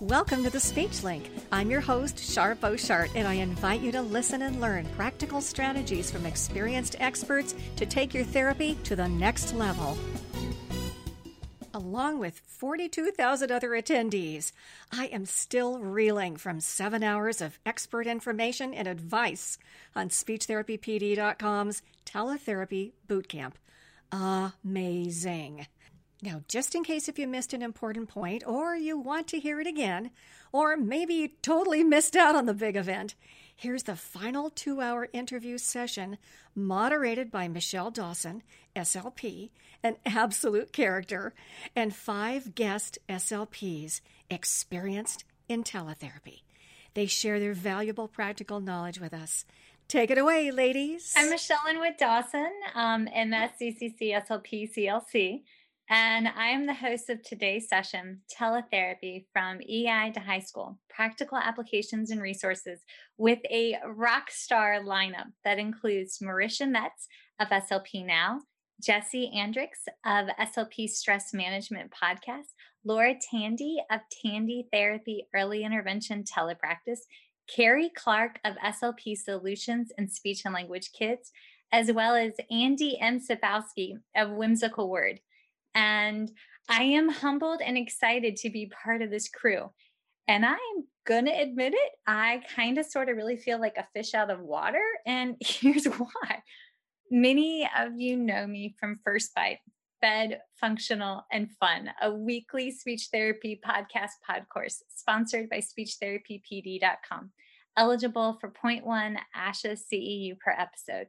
Welcome to the Speech Link. I'm your host, Sharp O'Shart, and I invite you to listen and learn practical strategies from experienced experts to take your therapy to the next level. Along with 42,000 other attendees, I am still reeling from seven hours of expert information and advice on SpeechTherapyPD.com's Teletherapy Bootcamp. Amazing. Now, just in case if you missed an important point, or you want to hear it again, or maybe you totally missed out on the big event, here's the final two hour interview session moderated by Michelle Dawson, SLP, an absolute character, and five guest SLPs experienced in teletherapy. They share their valuable practical knowledge with us. Take it away, ladies. I'm Michelle Inwood Dawson, um, SLP CLC. And I am the host of today's session, Teletherapy from EI to High School Practical Applications and Resources, with a rock star lineup that includes Marisha Mets of SLP Now, Jessi Andricks of SLP Stress Management Podcast, Lauren Tandy of Tandy Therapy Early Intervention Telepractice, Carrie Clark of SLP Solutions and Speech and Language Kids, as well as Andy M. Szwabowski of Whimsical Word. And I am humbled and excited to be part of this crew. And I'm going to admit it, I kind of sort of really feel like a fish out of water. And here's why. Many of you know me from First Bite, Fed, Functional, and Fun, a weekly speech therapy podcast pod course sponsored by SpeechTherapyPD.com, eligible for 0.1 ASHA CEU per episode.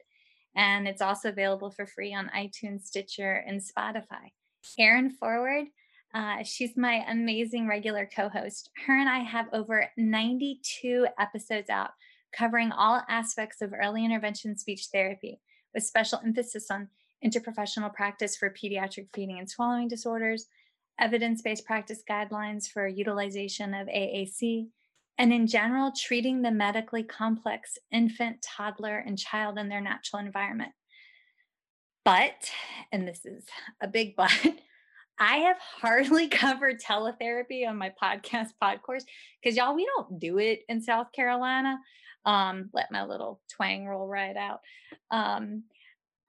And it's also available for free on iTunes, Stitcher, and Spotify. Erin Forward. Uh, she's my amazing regular co host. Her and I have over 92 episodes out covering all aspects of early intervention speech therapy, with special emphasis on interprofessional practice for pediatric feeding and swallowing disorders, evidence based practice guidelines for utilization of AAC, and in general, treating the medically complex infant, toddler, and child in their natural environment. But, and this is a big but, I have hardly covered teletherapy on my podcast pod course because y'all, we don't do it in South Carolina. Um, let my little twang roll right out. Um,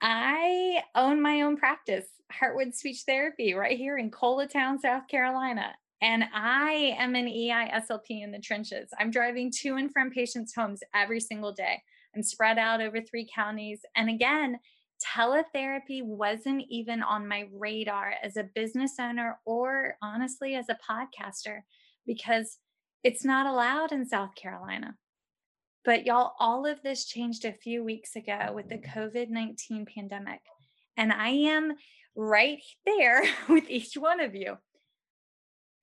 I own my own practice, Heartwood Speech Therapy, right here in Coletown, South Carolina. And I am an EI SLP in the trenches. I'm driving to and from patients' homes every single day. I'm spread out over three counties. And again, teletherapy wasn't even on my radar as a business owner or honestly as a podcaster because it's not allowed in South Carolina. But y'all, all of this changed a few weeks ago with the COVID 19 pandemic. And I am right there with each one of you.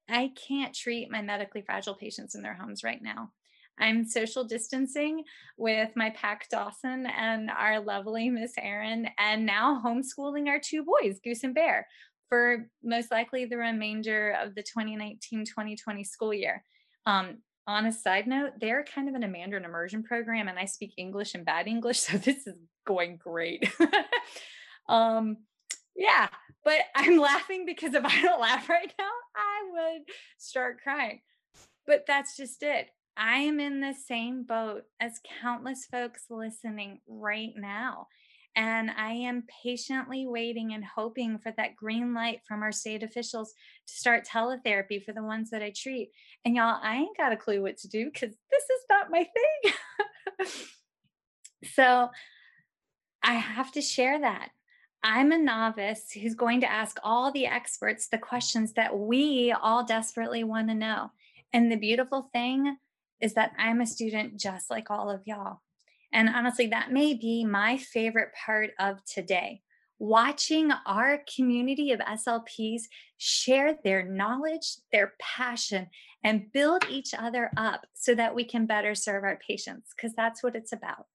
I can't treat my medically fragile patients in their homes right now. I'm social distancing with my Pack Dawson and our lovely Miss Erin, and now homeschooling our two boys, Goose and Bear, for most likely the remainder of the 2019 2020 school year. Um, on a side note, they're kind of in a Mandarin immersion program, and I speak English and bad English, so this is going great. um, yeah, but I'm laughing because if I don't laugh right now, I would start crying. But that's just it. I am in the same boat as countless folks listening right now. And I am patiently waiting and hoping for that green light from our state officials to start teletherapy for the ones that I treat. And y'all, I ain't got a clue what to do because this is not my thing. so I have to share that. I'm a novice who's going to ask all the experts the questions that we all desperately want to know. And the beautiful thing is that I'm a student just like all of y'all. And honestly, that may be my favorite part of today watching our community of SLPs share their knowledge, their passion, and build each other up so that we can better serve our patients, because that's what it's about.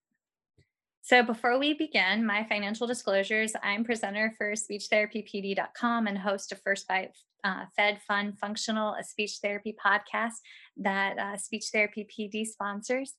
So, before we begin, my financial disclosures I'm presenter for SpeechTherapyPD.com and host of First Bite uh, Fed Fun Functional, a speech therapy podcast that uh, Speech Therapy PD sponsors.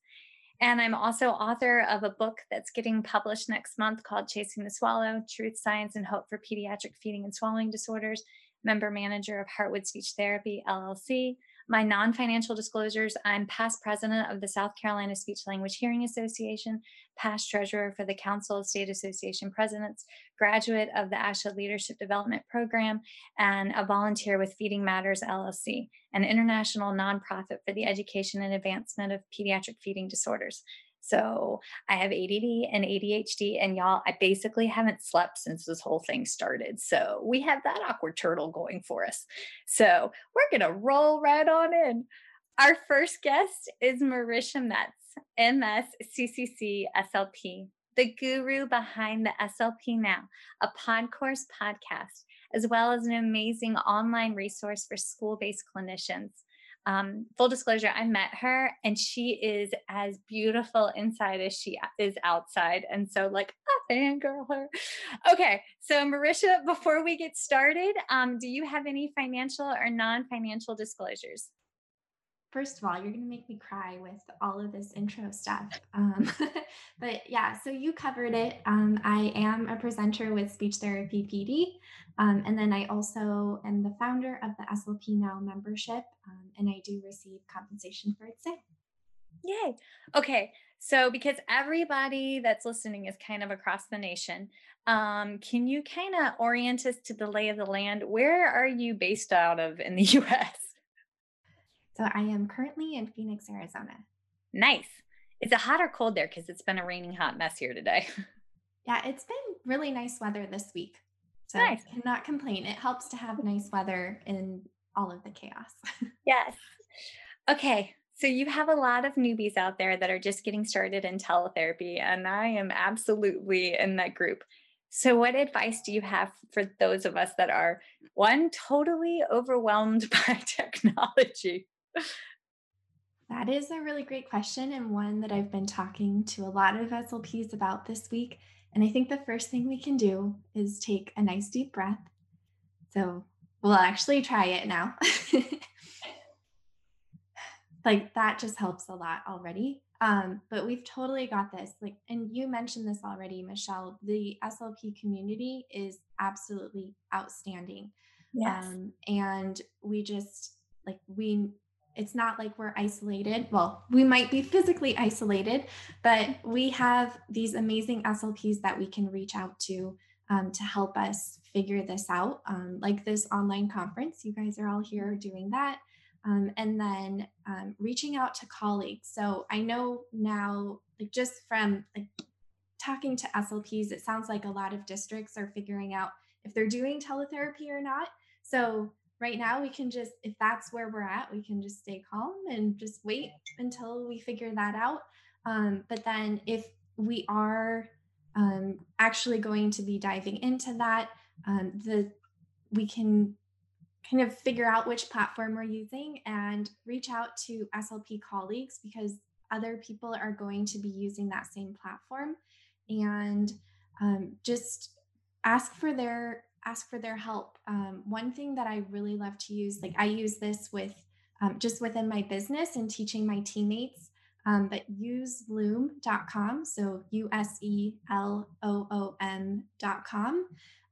And I'm also author of a book that's getting published next month called Chasing the Swallow Truth, Science, and Hope for Pediatric Feeding and Swallowing Disorders, member manager of Heartwood Speech Therapy, LLC, My non financial disclosures I'm past president of the South Carolina Speech Language Hearing Association, past treasurer for the Council of State Association Presidents, graduate of the ASHA Leadership Development Program, and a volunteer with Feeding Matters LLC, an international nonprofit for the education and advancement of pediatric feeding disorders. So I have ADD and ADHD, and y'all, I basically haven't slept since this whole thing started. So we have that awkward turtle going for us. So we're going to roll right on in. Our first guest is Marisha Mets, MS CCC SLP, the guru behind the SLP Now, a PodCourse podcast, as well as an amazing online resource for school based clinicians um, full disclosure, I met her and she is as beautiful inside as she is outside. And so, like, a fangirl her. Okay, so Marisha, before we get started, um, do you have any financial or non financial disclosures? First of all, you're going to make me cry with all of this intro stuff. Um, but yeah, so you covered it. Um, I am a presenter with Speech Therapy PD. Um, and then I also am the founder of the SLP Now membership, um, and I do receive compensation for its sale. Yay. Okay. So, because everybody that's listening is kind of across the nation, um, can you kind of orient us to the lay of the land? Where are you based out of in the US? So I am currently in Phoenix, Arizona. Nice. Is it hot or cold there? Because it's been a raining hot mess here today. yeah, it's been really nice weather this week. So nice. I cannot complain. It helps to have nice weather in all of the chaos. yes. Okay. So you have a lot of newbies out there that are just getting started in teletherapy, and I am absolutely in that group. So, what advice do you have for those of us that are one, totally overwhelmed by technology? That is a really great question, and one that I've been talking to a lot of SLPs about this week. And I think the first thing we can do is take a nice deep breath. So we'll actually try it now. like that just helps a lot already. Um, but we've totally got this. Like, and you mentioned this already, Michelle. The SLP community is absolutely outstanding. Yes. Um, and we just like we it's not like we're isolated. Well, we might be physically isolated, but we have these amazing SLPs that we can reach out to um, to help us figure this out, um, like this online conference. You guys are all here doing that. Um, and then um, reaching out to colleagues. So I know now, like just from like talking to SLPs, it sounds like a lot of districts are figuring out if they're doing teletherapy or not. So right now we can just if that's where we're at we can just stay calm and just wait until we figure that out. Um, but then if we are um, actually going to be diving into that um, the we can kind of figure out which platform we're using and reach out to slp colleagues because other people are going to be using that same platform. And um, just ask for their ask for their help. Um, one thing that I really love to use, like I use this with um, just within my business and teaching my teammates, um, but use loom.com. So U S E L O O M.com.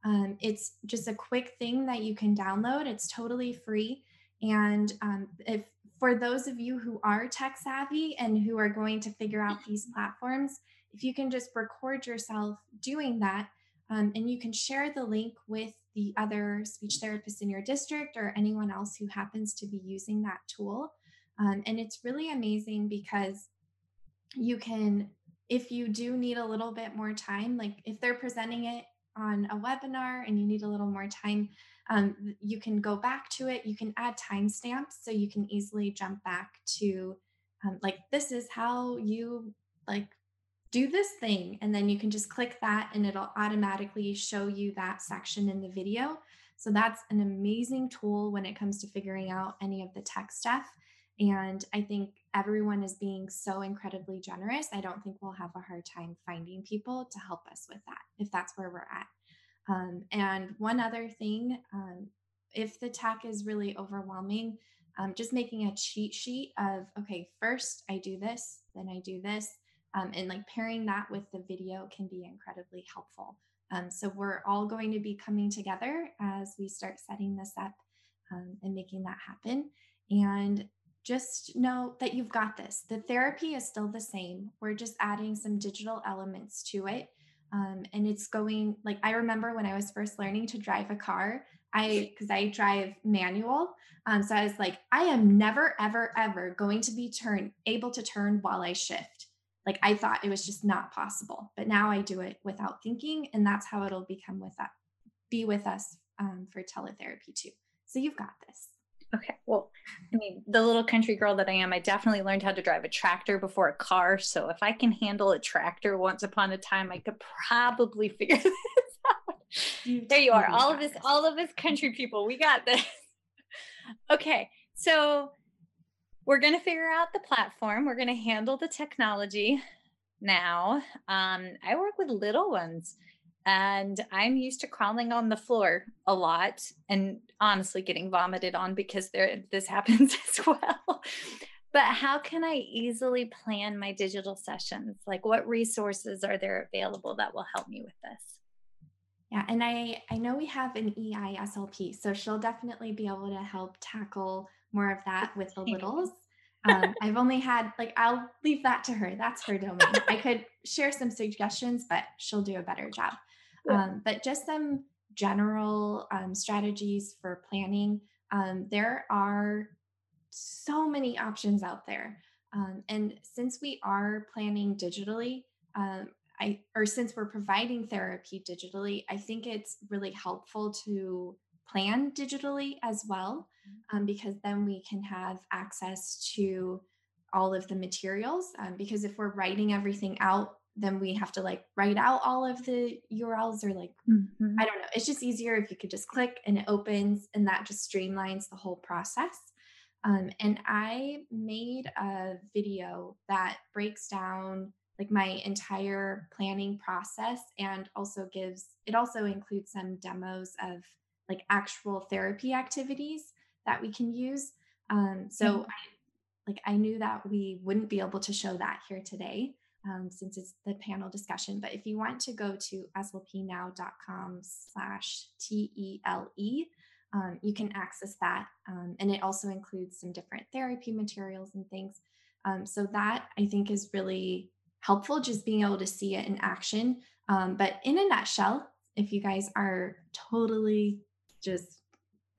Um, it's just a quick thing that you can download. It's totally free. And um, if for those of you who are tech savvy and who are going to figure out these platforms, if you can just record yourself doing that, um, and you can share the link with the other speech therapists in your district or anyone else who happens to be using that tool. Um, and it's really amazing because you can, if you do need a little bit more time, like if they're presenting it on a webinar and you need a little more time, um, you can go back to it. You can add timestamps so you can easily jump back to um, like this is how you like do this thing. And then you can just click that and it'll automatically show you that section in the video. So that's an amazing tool when it comes to figuring out any of the tech stuff. And I think everyone is being so incredibly generous. I don't think we'll have a hard time finding people to help us with that if that's where we're at. Um, and one other thing, um, if the tech is really overwhelming, um, just making a cheat sheet of, okay, first I do this, then I do this, um, and like pairing that with the video can be incredibly helpful. Um, so we're all going to be coming together as we start setting this up um, and making that happen. And just know that you've got this. The therapy is still the same. We're just adding some digital elements to it. Um, and it's going like I remember when I was first learning to drive a car, I because I drive manual. Um, so I was like, I am never, ever, ever going to be turn able to turn while I shift. Like I thought it was just not possible. But now I do it without thinking, and that's how it'll become with that, be with us um, for teletherapy too. So you've got this. Okay. Well, I mean, the little country girl that I am, I definitely learned how to drive a tractor before a car. So if I can handle a tractor once upon a time, I could probably figure this out. You there you are. All of this, all of us country people, we got this. okay. So we're going to figure out the platform. We're going to handle the technology now. Um, I work with little ones and I'm used to crawling on the floor a lot and honestly getting vomited on because there this happens as well. But how can I easily plan my digital sessions? Like what resources are there available that will help me with this? Yeah, and I I know we have an EI SLP, so she'll definitely be able to help tackle more of that with the littles. Um, I've only had like I'll leave that to her. That's her domain. I could share some suggestions, but she'll do a better job. Um, but just some general um, strategies for planning. Um, there are so many options out there. Um, and since we are planning digitally, um, I, or since we're providing therapy digitally, I think it's really helpful to plan digitally as well. Um, because then we can have access to all of the materials. because if we're writing everything out then we have to like write out all of the URLs or like mm-hmm. I don't know. It's just easier if you could just click and it opens and that just streamlines the whole process. Um, and I made a video that breaks down like my entire planning process and also gives it also includes some demos of like actual therapy activities that we can use. Um, so mm-hmm. I, like I knew that we wouldn't be able to show that here today um, since it's the panel discussion. But if you want to go to slpnow.com slash T-E-L-E, um, you can access that. Um, and it also includes some different therapy materials and things. Um, so that I think is really helpful, just being able to see it in action. Um, but in a nutshell, if you guys are totally just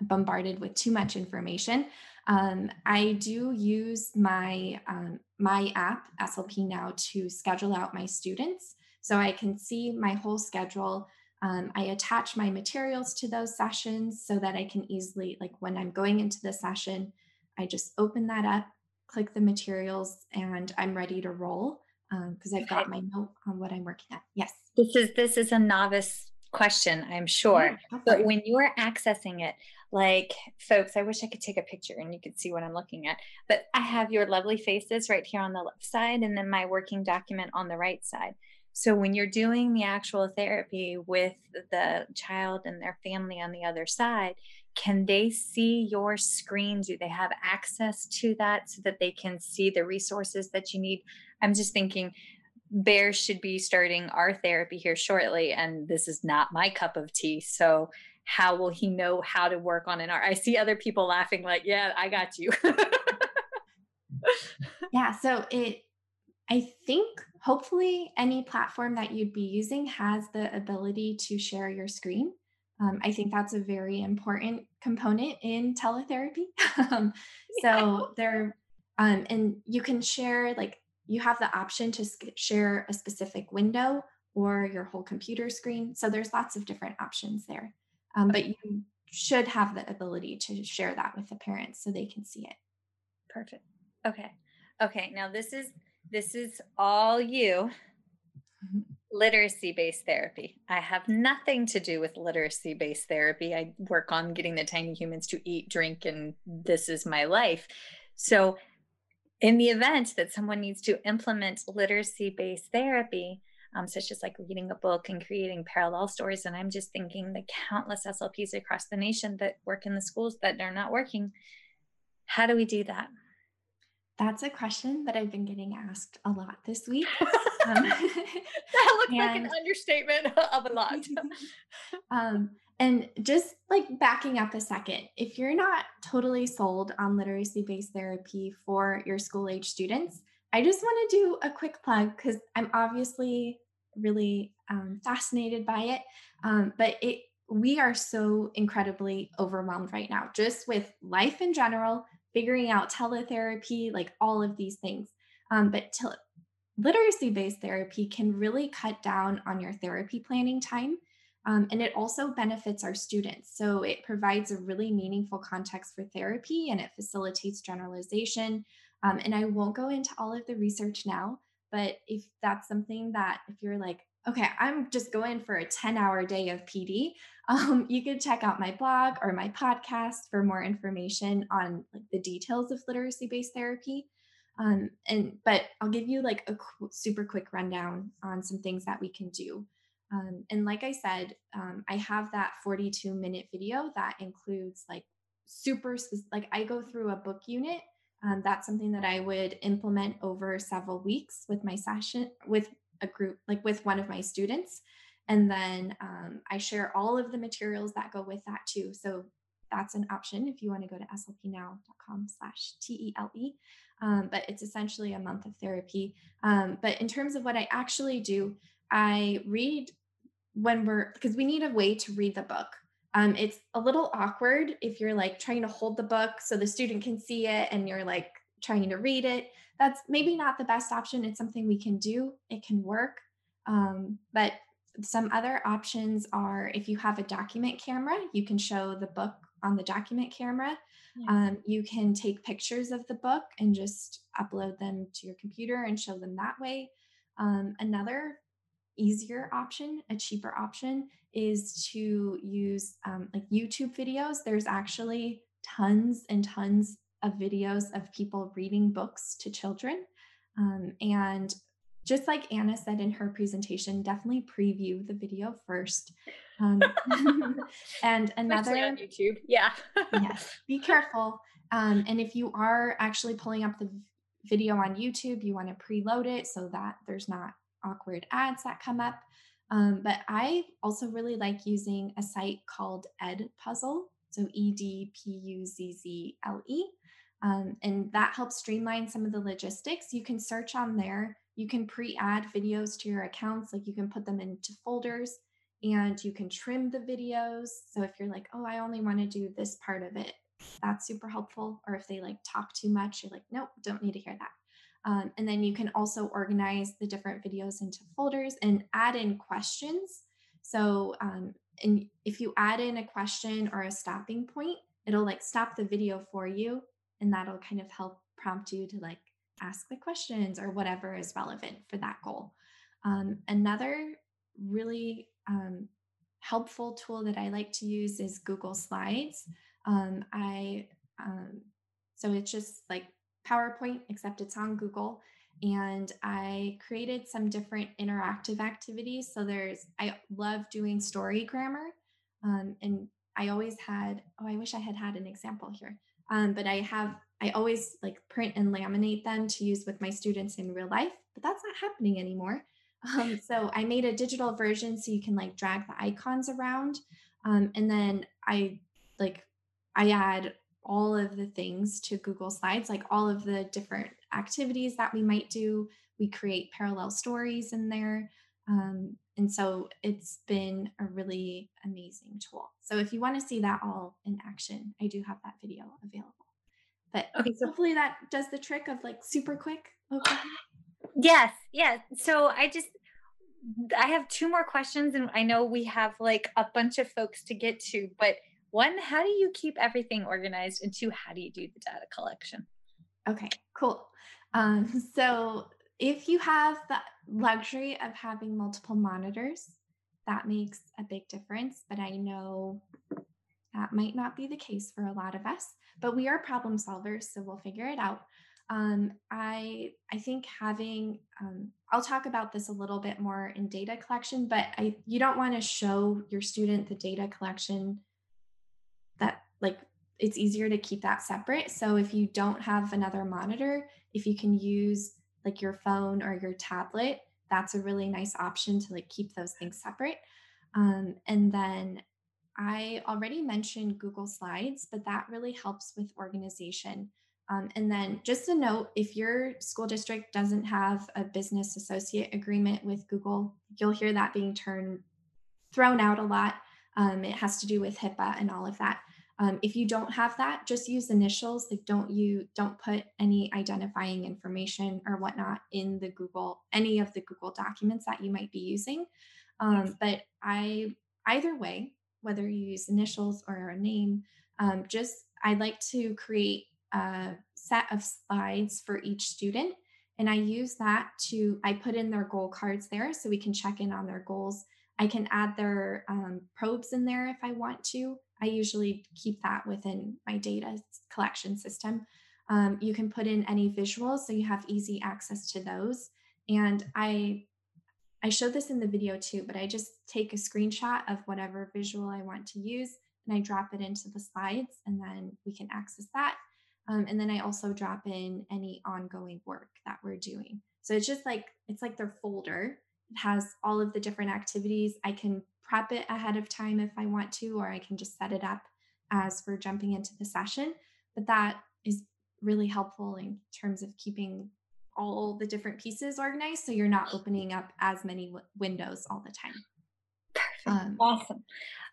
bombarded with too much information, um, I do use my um, my app SLP Now to schedule out my students, so I can see my whole schedule. Um, I attach my materials to those sessions so that I can easily, like when I'm going into the session, I just open that up, click the materials, and I'm ready to roll because um, I've got my note on what I'm working at. Yes. This is this is a novice question, I'm sure. Yeah, but when you are accessing it, like folks, I wish I could take a picture and you could see what I'm looking at. But I have your lovely faces right here on the left side and then my working document on the right side. So when you're doing the actual therapy with the child and their family on the other side, can they see your screen? Do they have access to that so that they can see the resources that you need? I'm just thinking Bear should be starting our therapy here shortly, and this is not my cup of tea. So how will he know how to work on an art? I see other people laughing like, yeah, I got you. yeah, so it I think hopefully any platform that you'd be using has the ability to share your screen. Um, I think that's a very important component in teletherapy. um, so there, um, and you can share like you have the option to share a specific window or your whole computer screen. So there's lots of different options there. Um, but you should have the ability to share that with the parents so they can see it. Perfect. Okay. Okay. Now this is this is all you. Mm-hmm. Literacy based therapy. I have nothing to do with literacy based therapy. I work on getting the tiny humans to eat, drink, and this is my life. So, in the event that someone needs to implement literacy based therapy, um, such as like reading a book and creating parallel stories. And I'm just thinking the countless SLPs across the nation that work in the schools that are not working. How do we do that? That's a question that I've been getting asked a lot this week. Um, that looks and, like an understatement of a lot. um, And just like backing up a second, if you're not totally sold on literacy based therapy for your school age students, I just want to do a quick plug because I'm obviously really um, fascinated by it. Um, but it we are so incredibly overwhelmed right now, just with life in general, figuring out teletherapy, like all of these things. Um, but te- literacy based therapy can really cut down on your therapy planning time. Um, and it also benefits our students. So it provides a really meaningful context for therapy and it facilitates generalization. Um, and I won't go into all of the research now, but if that's something that, if you're like, okay, I'm just going for a 10 hour day of PD, um, you could check out my blog or my podcast for more information on like the details of literacy based therapy. Um, and but I'll give you like a qu- super quick rundown on some things that we can do. Um, and like I said, um, I have that 42 minute video that includes like super like I go through a book unit. Um, that's something that I would implement over several weeks with my session with a group, like with one of my students. And then um, I share all of the materials that go with that too. So that's an option if you want to go to slpnow.com slash T-E-L-E. Um, but it's essentially a month of therapy. Um, but in terms of what I actually do, I read when we're, because we need a way to read the book. Um, it's a little awkward if you're like trying to hold the book so the student can see it and you're like trying to read it. That's maybe not the best option. It's something we can do, it can work. Um, but some other options are if you have a document camera, you can show the book on the document camera. Yeah. Um, you can take pictures of the book and just upload them to your computer and show them that way. Um, another easier option, a cheaper option, is to use um, like YouTube videos. There's actually tons and tons of videos of people reading books to children. Um, and just like Anna said in her presentation, definitely preview the video first. Um, and another on YouTube, yeah, yes, be careful. Um, and if you are actually pulling up the video on YouTube, you want to preload it so that there's not awkward ads that come up. Um, but I also really like using a site called Edpuzzle, so E D P U Z Z L E. Um, and that helps streamline some of the logistics. You can search on there you can pre add videos to your accounts, like you can put them into folders and you can trim the videos. So if you're like, oh, I only want to do this part of it, that's super helpful. Or if they like talk too much, you're like, nope, don't need to hear that. Um, and then you can also organize the different videos into folders and add in questions. So, um, and if you add in a question or a stopping point, it'll like stop the video for you, and that'll kind of help prompt you to like ask the questions or whatever is relevant for that goal. Um, another really um, helpful tool that I like to use is Google Slides. Um, I um, so it's just like PowerPoint, except it's on Google. And I created some different interactive activities. So there's I love doing story grammar, um, and I always had oh I wish I had had an example here. Um, but I have I always like print and laminate them to use with my students in real life, but that's not happening anymore. Um, so I made a digital version so you can like drag the icons around. Um, and then I like, I add all of the things to Google Slides, like all of the different activities that we might do. We create parallel stories in there. Um, and so it's been a really amazing tool. So if you want to see that all in action, I do have that video available. But okay, so hopefully that does the trick of like super quick. Okay. Yes, yes. So I just I have two more questions and I know we have like a bunch of folks to get to, but one, how do you keep everything organized? And two, how do you do the data collection? Okay, cool. Um, so if you have the luxury of having multiple monitors, that makes a big difference. But I know that might not be the case for a lot of us, but we are problem solvers, so we'll figure it out. Um, I I think having um, I'll talk about this a little bit more in data collection, but I you don't want to show your student the data collection like it's easier to keep that separate. So if you don't have another monitor, if you can use like your phone or your tablet, that's a really nice option to like keep those things separate. Um, and then I already mentioned Google Slides, but that really helps with organization. Um, and then just a note if your school district doesn't have a business associate agreement with Google, you'll hear that being turned thrown out a lot. Um, it has to do with HIPAA and all of that. Um, if you don't have that, just use initials. Like don't you don't put any identifying information or whatnot in the Google any of the Google documents that you might be using. Um, but I either way, whether you use initials or a name, um, just I like to create a set of slides for each student. And I use that to, I put in their goal cards there so we can check in on their goals. I can add their um, probes in there if I want to. I usually keep that within my data collection system. Um, you can put in any visuals so you have easy access to those. And I I showed this in the video too, but I just take a screenshot of whatever visual I want to use and I drop it into the slides and then we can access that. Um, and then I also drop in any ongoing work that we're doing. So it's just like, it's like their folder. It has all of the different activities. I can prep it ahead of time if I want to, or I can just set it up as we're jumping into the session. But that is really helpful in terms of keeping all the different pieces organized so you're not opening up as many w- windows all the time. Perfect. Um, awesome.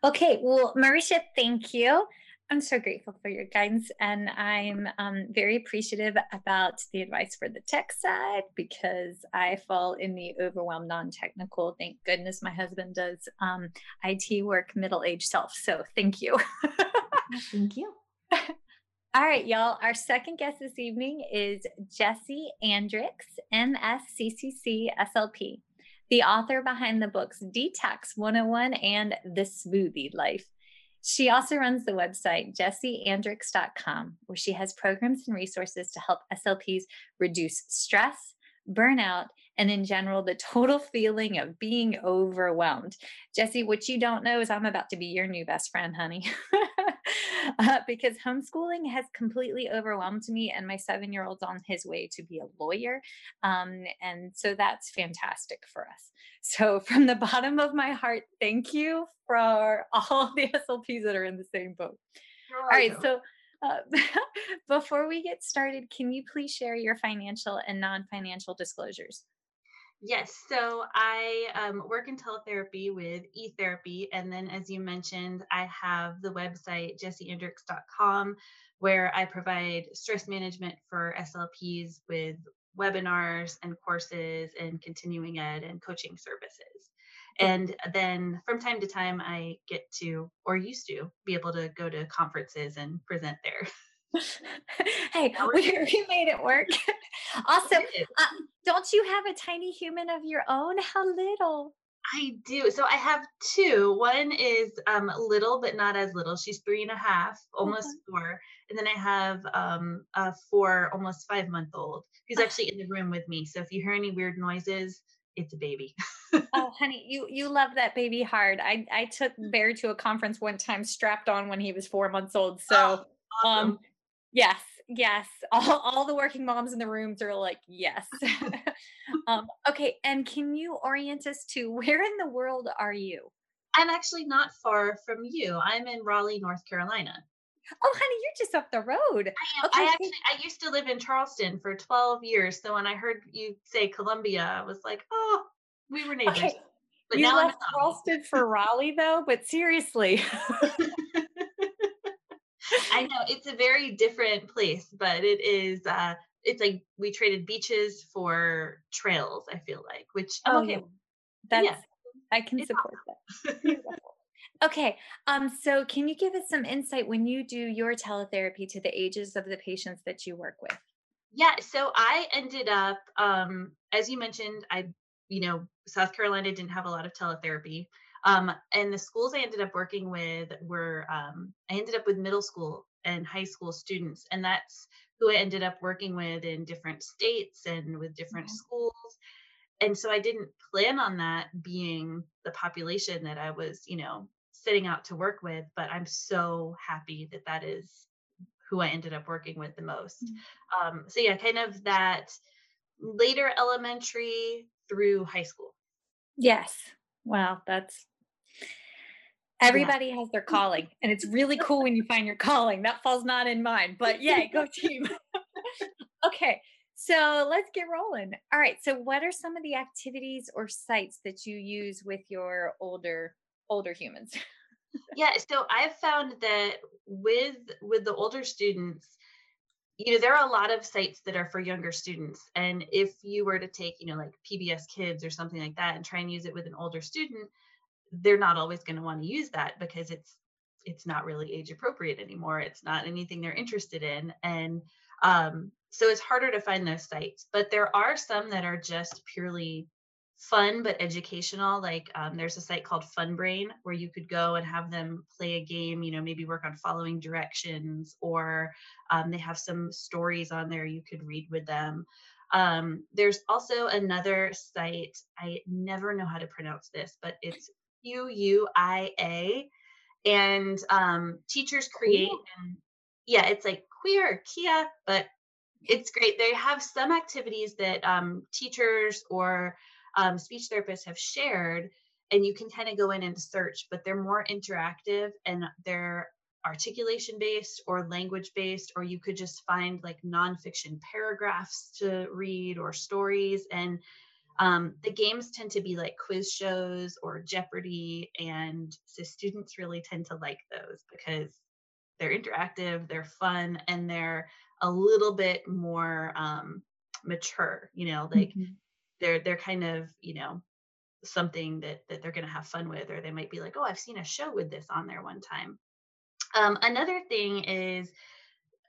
Okay, well, Marisha, thank you. I'm so grateful for your guidance, and I'm um, very appreciative about the advice for the tech side because I fall in the overwhelmed non-technical. Thank goodness my husband does um, IT work, middle-aged self. So thank you. thank you. All right, y'all. Our second guest this evening is Jessi Andricks, MSCCC SLP, the author behind the books Detox 101 and The Smoothie Life. She also runs the website jessiandricks.com, where she has programs and resources to help SLPs reduce stress, burnout, and in general, the total feeling of being overwhelmed. Jessi, what you don't know is I'm about to be your new best friend, honey. uh, because homeschooling has completely overwhelmed me, and my seven year old's on his way to be a lawyer. Um, and so that's fantastic for us. So, from the bottom of my heart, thank you for all the SLPs that are in the same boat. All right, so uh, before we get started, can you please share your financial and non financial disclosures? Yes, so I um, work in teletherapy with eTherapy. And then, as you mentioned, I have the website jessiandricks.com where I provide stress management for SLPs with webinars and courses and continuing ed and coaching services. And then from time to time, I get to, or used to, be able to go to conferences and present there. hey, we, we made it work. awesome. Uh, don't you have a tiny human of your own? How little? I do. So I have two. One is um, little, but not as little. She's three and a half, almost mm-hmm. four. And then I have um, a four, almost five month old who's ah. actually in the room with me. So if you hear any weird noises, it's a baby. oh, honey, you you love that baby hard. I I took Bear to a conference one time, strapped on when he was four months old. So, oh, awesome. um, Yes, yes. All, all the working moms in the rooms are like, yes. um, okay, and can you orient us to where in the world are you? I'm actually not far from you. I'm in Raleigh, North Carolina. Oh, honey, you're just up the road. I, okay. I actually I used to live in Charleston for 12 years. So when I heard you say Columbia, I was like, oh, we were neighbors. Okay. But you left Charleston for Raleigh though, but seriously. I know it's a very different place, but it is uh it's like we traded beaches for trails, I feel like, which I'm oh, okay. Yeah. That's yeah. I can it's support that. okay. Um, so can you give us some insight when you do your teletherapy to the ages of the patients that you work with? Yeah, so I ended up, um, as you mentioned, I, you know, South Carolina didn't have a lot of teletherapy. Um, and the schools I ended up working with were, um, I ended up with middle school and high school students. And that's who I ended up working with in different states and with different mm-hmm. schools. And so I didn't plan on that being the population that I was, you know, setting out to work with. But I'm so happy that that is who I ended up working with the most. Mm-hmm. Um, so, yeah, kind of that later elementary through high school. Yes. Wow, that's Everybody yeah. has their calling, and it's really cool when you find your calling. That falls not in mine, but yay, go team. okay, so let's get rolling. All right. So, what are some of the activities or sites that you use with your older older humans? yeah. So I've found that with with the older students, you know there are a lot of sites that are for younger students and if you were to take you know like pbs kids or something like that and try and use it with an older student they're not always going to want to use that because it's it's not really age appropriate anymore it's not anything they're interested in and um, so it's harder to find those sites but there are some that are just purely fun but educational. Like um, there's a site called Funbrain where you could go and have them play a game, you know, maybe work on following directions, or um, they have some stories on there you could read with them. Um, there's also another site, I never know how to pronounce this, but it's Q U I A. And um, teachers create, cool. and yeah, it's like queer, Kia, but it's great. They have some activities that um, teachers or um, speech therapists have shared and you can kind of go in and search but they're more interactive and they're articulation based or language based or you could just find like nonfiction paragraphs to read or stories and um, the games tend to be like quiz shows or jeopardy and so students really tend to like those because they're interactive they're fun and they're a little bit more um, mature you know like mm-hmm. they're they're kind of you know something that that they're going to have fun with or they might be like oh i've seen a show with this on there one time. Um, another thing is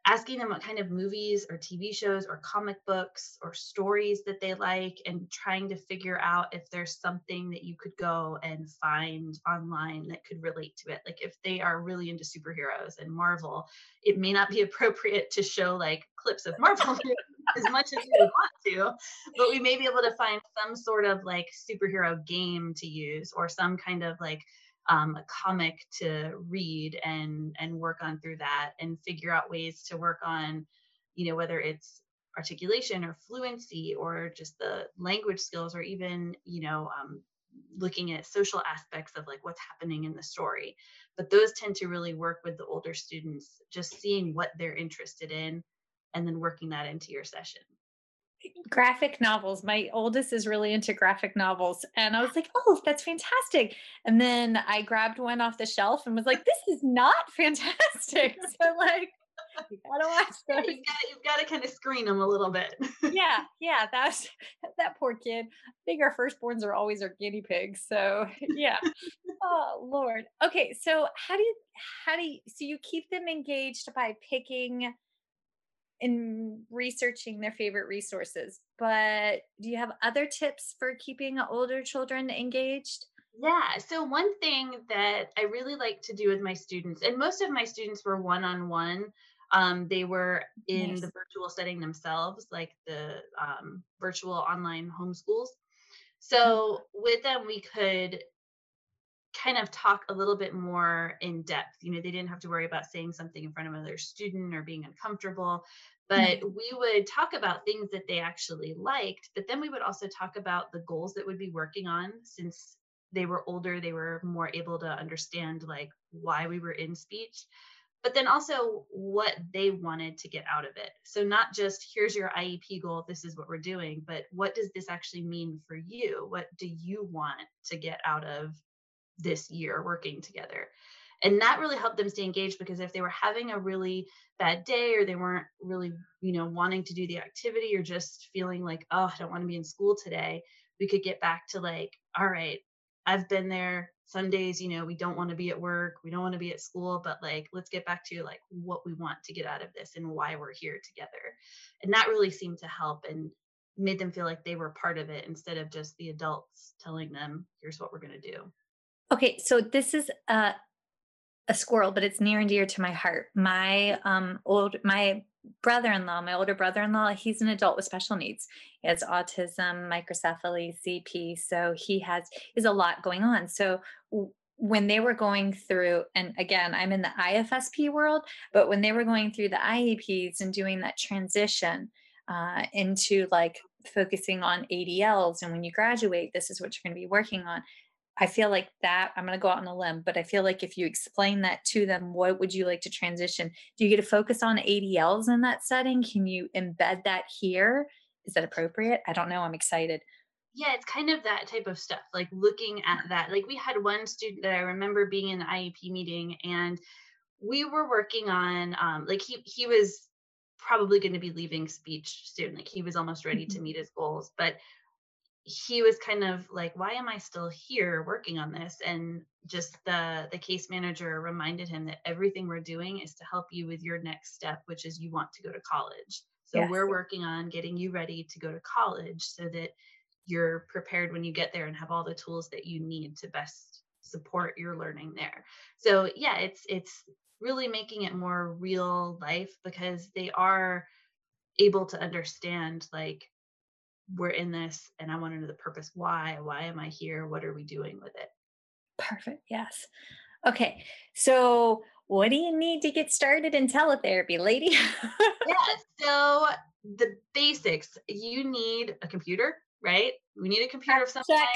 asking them what kind of movies or TV shows or comic books or stories that they like and trying to figure out if there's something that you could go and find online that could relate to it. Like if they are really into superheroes and Marvel, it may not be appropriate to show like clips of Marvel as much as we want to, but we may be able to find some sort of like superhero game to use or some kind of like um, a comic to read and and work on through that and figure out ways to work on you know whether it's articulation or fluency or just the language skills or even you know um, looking at social aspects of like what's happening in the story. But those tend to really work with the older students just seeing what they're interested in and then working that into your session graphic novels. My oldest is really into graphic novels. And I was like, oh, that's fantastic. And then I grabbed one off the shelf and was like, this is not fantastic. So, like, you gotta watch those. You've got, you've got to kind of screen them a little bit. yeah, yeah. That's that poor kid. I think our firstborns are always our guinea pigs. So yeah. oh Lord. Okay, so how do you how do you so you keep them engaged by picking in researching their favorite resources. But do you have other tips for keeping older children engaged? Yeah. So, one thing that I really like to do with my students, and most of my students were one on one, they were in nice. the virtual setting themselves, like the um, virtual online homeschools. So, mm-hmm. with them, we could kind of talk a little bit more in depth. You know, they didn't have to worry about saying something in front of another student or being uncomfortable, but mm-hmm. we would talk about things that they actually liked. But then we would also talk about the goals that would be working on since they were older, they were more able to understand like why we were in speech. But then also what they wanted to get out of it. So, not just here's your IEP goal, this is what we're doing, but what does this actually mean for you? What do you want to get out of this year working together. And that really helped them stay engaged because if they were having a really bad day or they weren't really you know wanting to do the activity or just feeling like oh i don't want to be in school today we could get back to like all right i've been there. Some days you know we don't want to be at work we don't want to be at school but like let's get back to like what we want to get out of this and why we're here together. And that really seemed to help and made them feel like they were part of it instead of just the adults telling them here's what we're going to do Okay, so this is a a squirrel, but it's near and dear to my heart. My um old my brother-in-law, my older brother-in-law, he's an adult with special needs. He has autism, microcephaly, CP, so he has is a lot going on. So when they were going through and again i'm in the ifsp world but when they were going through the ieps and doing that transition uh, into like focusing on adls and when you graduate this is what you're going to be working on I feel like that I'm going to go out on a limb, but I feel like if you explain that to them, what would you like to transition? Do you get to focus on ADLs in that setting? Can you embed that here? Is that appropriate? I don't know. I'm excited. Yeah, it's kind of that type of stuff, like looking at that. Like we had one student that I remember being in the IEP meeting and we were working on um like he he was probably going to be leaving speech soon. Like he was almost ready to mm-hmm. meet his goals, but he was kind of like why am i still here working on this? And just the the case manager reminded him that everything we're doing is to help you with your next step which is you want to go to college. So yes. we're working on getting you ready to go to college so that you're prepared when you get there and have all the tools that you need to best support your learning there. So yeah it's it's really making it more real life because they are able to understand like we're in this and I want to know the purpose. Why? Why am I here? What are we doing with it? Perfect. Yes. Okay. So, what do you need to get started in teletherapy, lady? yeah. So, the basics you need a computer, right? We need a computer of some kind.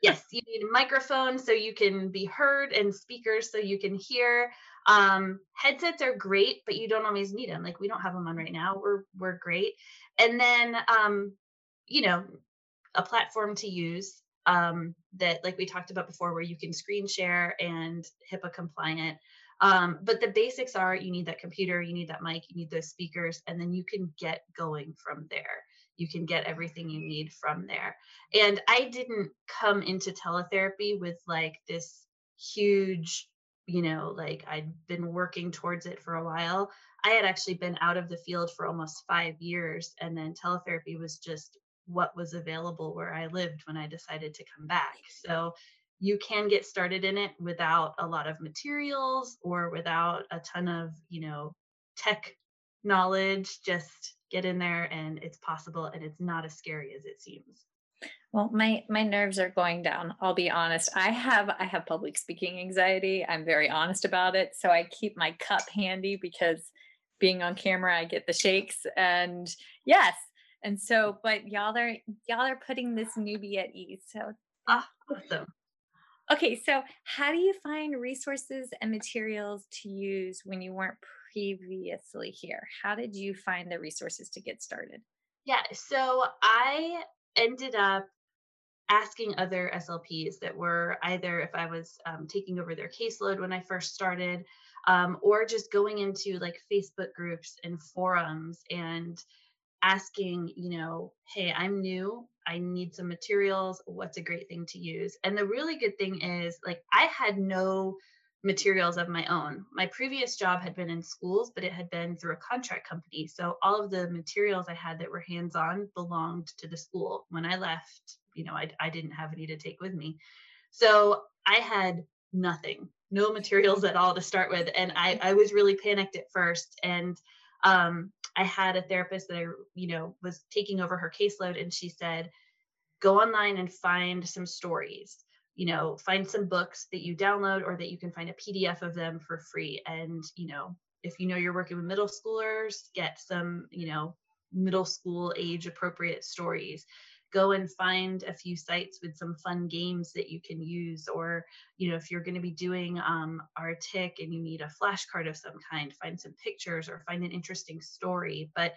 Yes, you need a microphone so you can be heard and speakers so you can hear. Um, headsets are great, but you don't always need them. Like we don't have them on right now. We're we're great. And then um, you know, a platform to use um, that, like we talked about before, where you can screen share and HIPAA compliant. Um, but the basics are you need that computer, you need that mic, you need those speakers, and then you can get going from there. You can get everything you need from there. And I didn't come into teletherapy with like this huge, you know, like I'd been working towards it for a while. I had actually been out of the field for almost five years, and then teletherapy was just what was available where I lived when I decided to come back. So you can get started in it without a lot of materials or without a ton of, you know, tech knowledge. Just get in there and it's possible and it's not as scary as it seems. Well, my my nerves are going down. I'll be honest. I have I have public speaking anxiety. I'm very honest about it. So I keep my cup handy because being on camera I get the shakes and yes, and so, but y'all are y'all are putting this newbie at ease. So ah, awesome. Okay, so how do you find resources and materials to use when you weren't previously here? How did you find the resources to get started? Yeah, so I ended up asking other SLPs that were either if I was um, taking over their caseload when I first started, um, or just going into like Facebook groups and forums and asking, you know, hey, I'm new. I need some materials. What's a great thing to use? And the really good thing is, like, I had no materials of my own. My previous job had been in schools, but it had been through a contract company. So all of the materials I had that were hands on belonged to the school. When I left, you know, I, I didn't have any to take with me. So I had nothing, no materials at all to start with. And I, I was really panicked at first. And um, I had a therapist that I, you know, was taking over her caseload, and she said, go online and find some stories. You know, find some books that you download or that you can find a PDF of them for free. And, you know, if you know you're working with middle schoolers, get some, you know, middle school age appropriate stories go and find a few sites with some fun games that you can use or you know if you're going to be doing um, artic and you need a flashcard of some kind find some pictures or find an interesting story but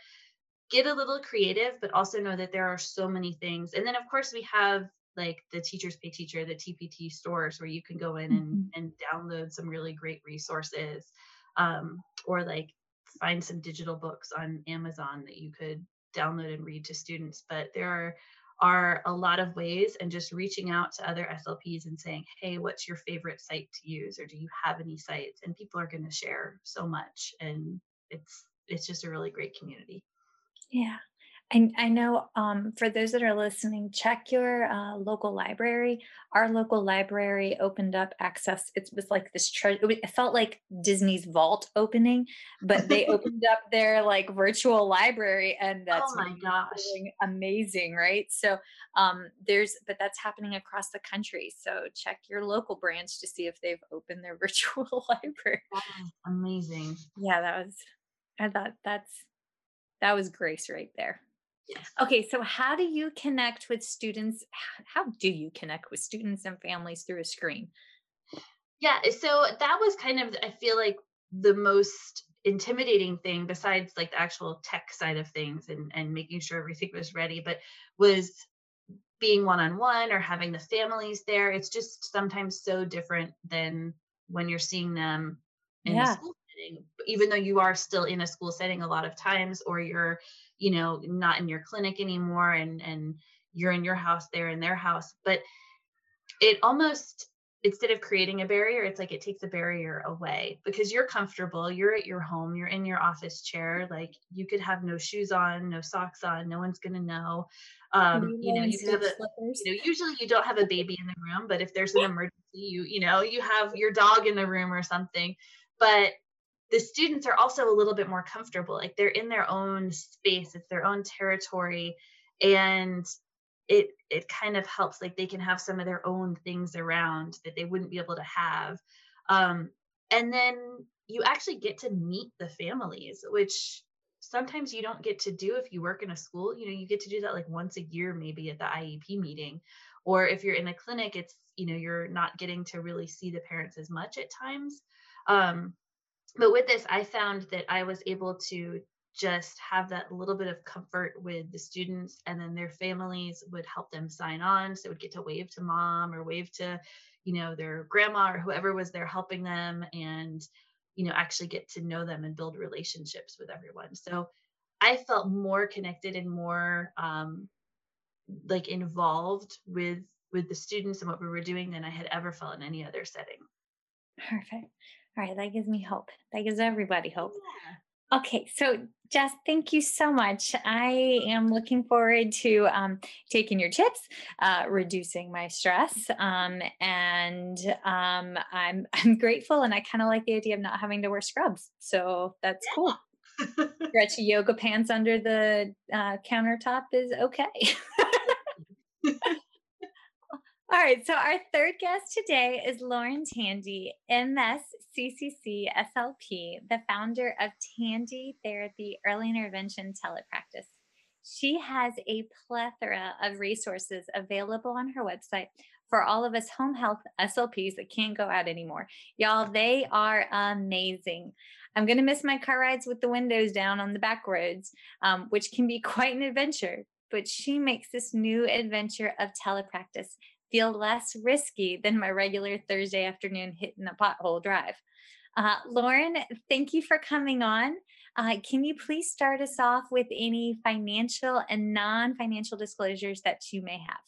get a little creative but also know that there are so many things and then of course we have like the teachers pay teacher the tpt stores where you can go in and, mm-hmm. and download some really great resources um, or like find some digital books on amazon that you could download and read to students but there are are a lot of ways and just reaching out to other SLPs and saying, hey, what's your favorite site to use? Or do you have any sites? And people are going to share so much. And it's it's just a really great community. Yeah. I, I know um, for those that are listening, check your uh, local library. Our local library opened up access. It was like this treasure. It felt like Disney's vault opening, but they opened up their like virtual library, and that's oh my gosh, amazing, right? So um, there's, but that's happening across the country. So check your local branch to see if they've opened their virtual library. amazing. Yeah, that was. I thought that's that was grace right there. Okay, so how do you connect with students? How do you connect with students and families through a screen? Yeah, eh, so that was kind of, I feel like, the most intimidating thing besides like the actual tech side of things and, and making sure everything was ready, but was being one-on-one or having the families there. It's just sometimes so different than when you're seeing them in yeah. a school setting, even though you are still in a school setting a lot of times, or you're, you know, not in your clinic anymore and and you're in your house, they're in their house. But it almost instead of creating a barrier, it's like it takes a barrier away because you're comfortable, you're at your home, you're in your office chair. Like you could have no shoes on, no socks on, no one's gonna know. Um, you know, you have a, you know, usually you don't have a baby in the room, but if there's an emergency, you, you know, you have your dog in the room or something. But the students are also a little bit more comfortable. Like they're in their own space, it's their own territory. And it it kind of helps like they can have some of their own things around that they wouldn't be able to have um, and then you actually get to meet the families which sometimes you don't get to do if you work in a school you know you get to do that like once a year maybe at the iep meeting or if you're in a clinic it's you know you're not getting to really see the parents as much at times um, but with this i found that i was able to just have that little bit of comfort with the students and then their families would help them sign on. So they would get to wave to mom or wave to you know their grandma or whoever was there helping them and you know actually get to know them and build relationships with everyone. So i felt more connected and more um, like involved with with the students and what we were doing than i had ever felt in any other setting. Perfect all right that gives me hope that gives everybody hope yeah. Okay, so Jess, thank you so much. I am looking forward to um, taking your tips, uh, reducing my stress, um, and um, I'm I'm grateful, and I kind of like the idea of not having to wear scrubs. So that's yeah. cool. Stretchy yoga pants under the uh, countertop is okay. All right, so our third guest today is Lauren Tandy, MS CCC SLP, the founder of Tandy Therapy Early Intervention Telepractice. She has a plethora of resources available on her website for all of us home health SLPs that can't go out anymore. Y'all, they are amazing. I'm going to miss my car rides with the windows down on the back roads, um, which can be quite an adventure. But she makes this new adventure of telepractice feel less risky than my regular Thursday afternoon hitting a pothole drive. Uh, Lauren, thank you for coming on. Uh, can you please start us off with any financial and non financial disclosures that you may have?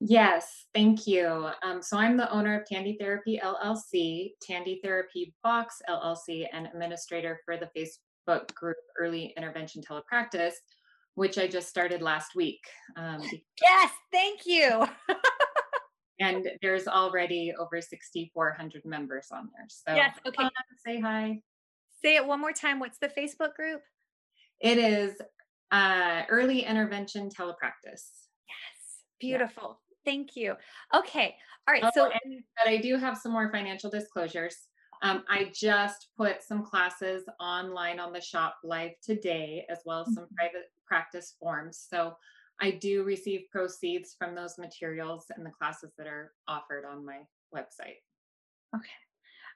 Yes, thank you. Um, so I'm the owner of Tandy Therapy LLC, Tandy Therapy Box LLC, and administrator for the Facebook group Early Intervention Telepractice, which I just started last week. Um, yes, thank you. and there's already over 6,400 members on there. So yes, okay. say hi. Say it one more time. What's the Facebook group? It is uh, Early Intervention Telepractice. Yes, beautiful. Yeah. Thank you. Okay. All right. Oh, so, but I do have some more financial disclosures. Um, I just put some classes online on the shop live today, as well as some mm-hmm. private practice forms. So I do receive proceeds from those materials and the classes that are offered on my website. Okay.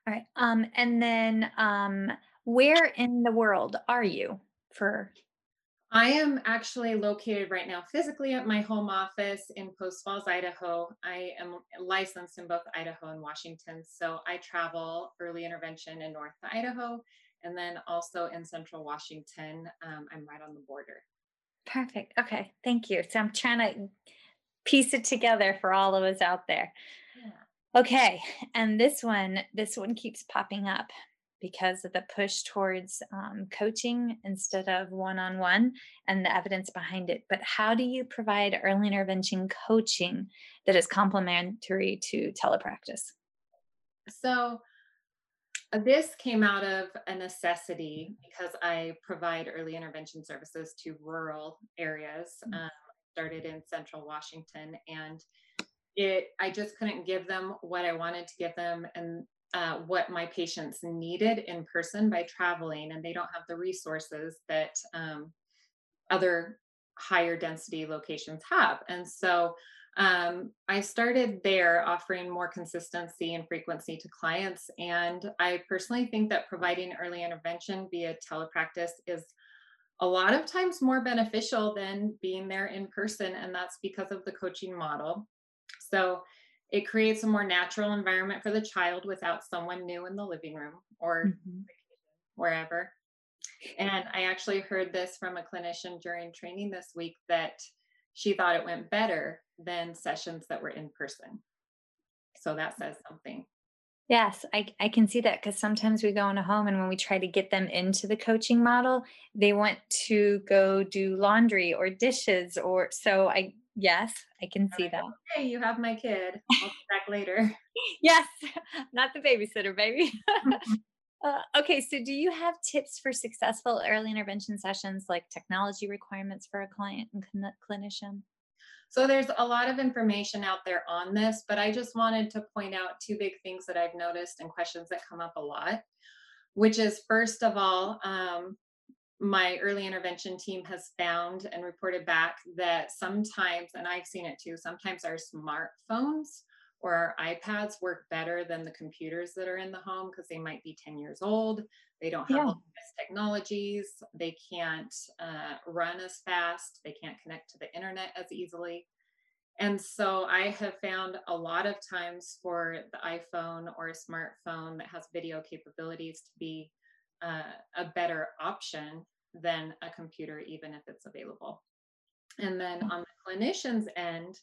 All right. Um, and then um, where in the world are you for? I am actually located right now physically at my home office in Post Falls, Idaho. I am licensed in both Idaho and Washington. So I travel early intervention in North Idaho and then also in Central Washington. Um, I'm right on the border. Perfect. Okay. Thank you. So I'm trying to piece it together for all of us out there. Yeah. Okay. And this one, this one keeps popping up because of the push towards um, coaching instead of one on one and the evidence behind it. But how do you provide early intervention coaching that is complementary to telepractice? So, this came out of a necessity because I provide early intervention services to rural areas. Mm. Um, started in central Washington and it I just couldn't give them what I wanted to give them and uh, what my patients needed in person by traveling and they don't have the resources that um, other higher density locations have. And so um, I started there offering more consistency and frequency to clients. And I personally think that providing early intervention via telepractice is a lot of times more beneficial than being there in person. And that's because of the coaching model. So it creates a more natural environment for the child without someone new in the living room or mm-hmm. wherever. And I actually heard this from a clinician during training this week that she thought it went better than sessions that were in person. So that says something. Yes, I, I can see that because sometimes we go in a home and when we try to get them into the coaching model, they want to go do laundry or dishes or so I yes, I can see that. Hey, you have my kid. I'll be back later. yes, not the babysitter, baby. Uh, okay, so do you have tips for successful early intervention sessions like technology requirements for a client and cl- clinician? So there's a lot of information out there on this, but I just wanted to point out two big things that I've noticed and questions that come up a lot, which is first of all, um, my early intervention team has found and reported back that sometimes, and I've seen it too, sometimes our smartphones or our iPads work better than the computers that are in the home because they might be 10 years old. They don't have yeah. all the best technologies. They can't uh, run as fast. They can't connect to the internet as easily. And so I have found a lot of times for the iPhone or a smartphone that has video capabilities to be uh, a better option than a computer, even if it's available. And then on the clinician's end,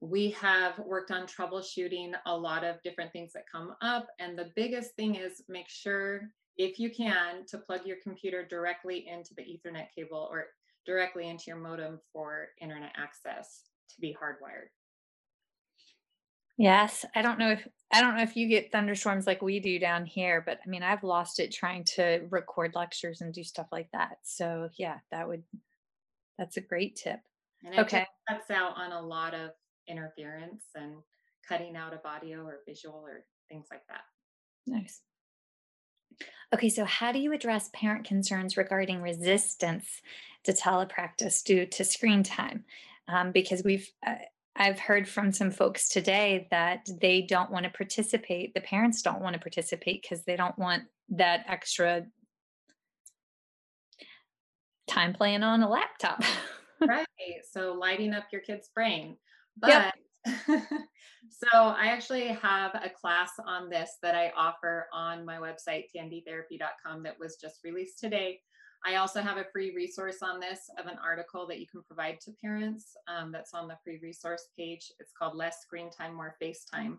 we have worked on troubleshooting a lot of different things that come up. And the biggest thing is make sure, if you can, to plug your computer directly into the Ethernet cable or directly into your modem for internet access to be hardwired. Yes, I don't know if I don't know if you get thunderstorms like we do down here, but I mean I've lost it trying to record lectures and do stuff like that. So yeah, that would that's a great tip. And okay. cuts out on a lot of interference and cutting out of audio or visual or things like that. Nice. Okay, so how do you address parent concerns regarding resistance to telepractice due to screen time? Um, because we've, uh, I've heard from some folks today that they don't want to participate. The parents don't want to participate because they don't want that extra time playing on a laptop. right. So lighting up your kid's brain. But yep. so I actually have a class on this that I offer on my website, tandytherapy.com, that was just released today. I also have a free resource on this of an article that you can provide to parents um, that's on the free resource page. It's called Less Screen Time, More FaceTime.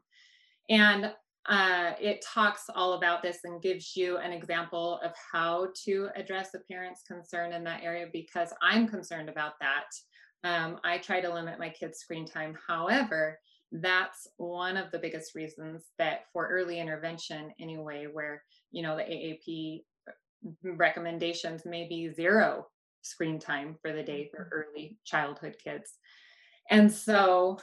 And uh, it talks all about this and gives you an example of how to address a parent's concern in that area because I'm concerned about that um, I try to limit my kids' screen time. However, that's one of the biggest reasons that for early intervention, anyway, where you know the AAP recommendations may be zero screen time for the day for mm-hmm. early childhood kids. And so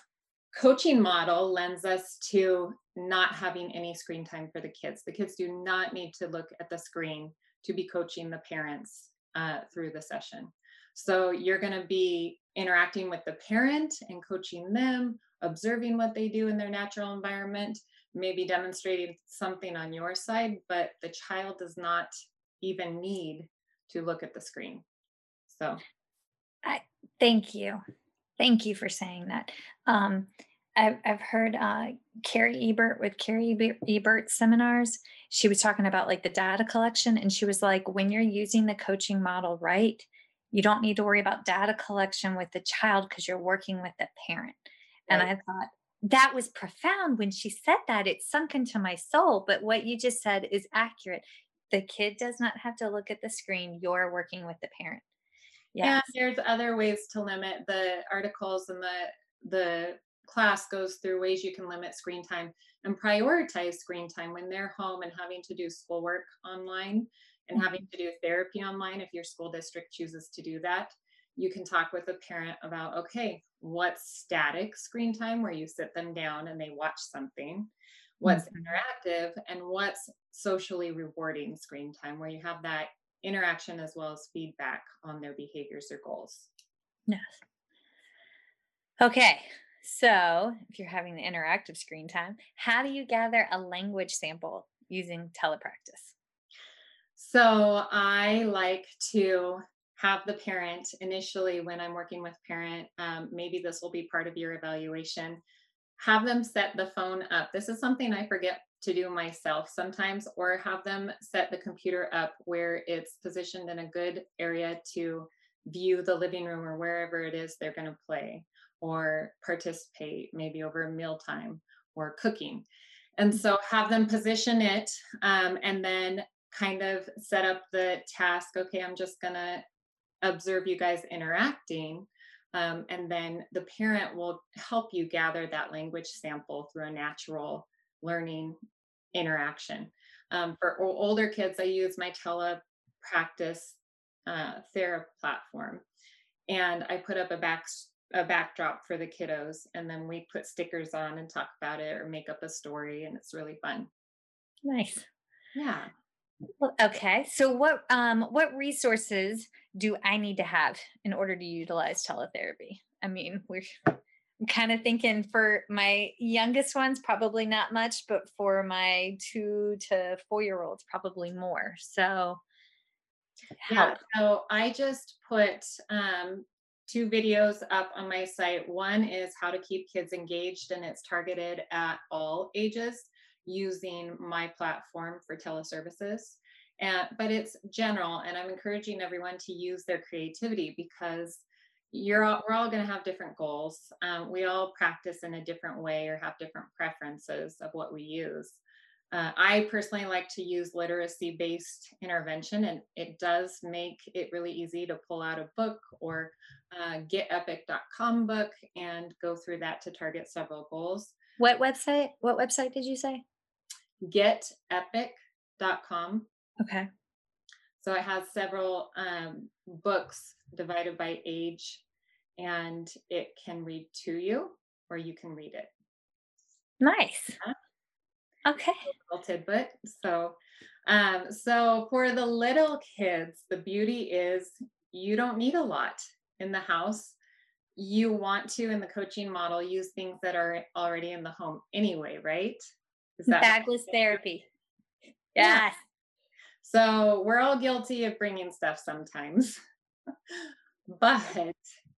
coaching model lends us to not having any screen time for the kids. The kids do not need to look at the screen to be coaching the parents uh, through the session. So you're going to be interacting with the parent and coaching them, observing what they do in their natural environment, maybe demonstrating something on your side, but the child does not even need to look at the screen. So, I, thank you. Thank you for saying that. Um, I've, I've heard uh, Cari Ebert with Cari Ebert seminars. She was talking about like the data collection, and she was like, when you're using the coaching model right, you don't need to worry about data collection with the child because you're working with the parent. Right. And I thought that was profound when she said that. It sunk into my soul. But what you just said is accurate. The kid does not have to look at the screen. You're working with the parent. Yeah. there's other ways to limit the articles and the the class goes through ways you can limit screen time and prioritize screen time when they're home and having to do schoolwork online and mm-hmm. having to do therapy online if your school district chooses to do that you can talk with a parent about okay what's static screen time where you sit them down and they watch something what's mm-hmm. interactive and what's socially rewarding screen time where you have that interaction as well as feedback on their behaviors or goals Yes. Okay. So, if you're having the interactive screen time, how do you gather a language sample using telepractice? So, I like to have the parent initially when I'm working with parent, um, maybe this will be part of your evaluation, have them set the phone up. This is something I forget to do myself sometimes, or have them set the computer up where it's positioned in a good area to view the living room or wherever it is they're going to play or participate, maybe over mealtime or cooking. And so have them position it um, and then kind of set up the task. Okay, I'm just going to observe you guys interacting. Um, and then the parent will help you gather that language sample through a natural learning interaction. Um, for older kids, I use my telepractice uh, Thera platform, and I put up a back a backdrop for the kiddos, and then we put stickers on and talk about it or make up a story, and it's really fun. Nice. Yeah. Okay. So what um what resources do I need to have in order to utilize teletherapy? I mean, we're I'm kind of thinking for my youngest ones, probably not much, but for my two to four year olds, probably more. So, help. Yeah, so I just put um, two videos up on my site. One is how to keep kids engaged, and it's targeted at all ages using my platform for teleservices. And, but it's general, and I'm encouraging everyone to use their creativity because you're all, we're all going to have different goals. Um, we all practice in a different way or have different preferences of what we use. Uh, I personally like to use literacy based intervention, and it does make it really easy to pull out a book or uh, getepic.com book and go through that to target several goals. What website? What website did you say? Getepic.com. Okay. So it has several um, books divided by age, and it can read to you or you can read it. Nice. Yeah. Okay. Little tidbit. So, um, so for the little kids, the beauty is you don't need a lot in the house. You want to, in the coaching model, use things that are already in the home anyway, right? Bagless therapy? Yes. So we're all guilty of bringing stuff sometimes. but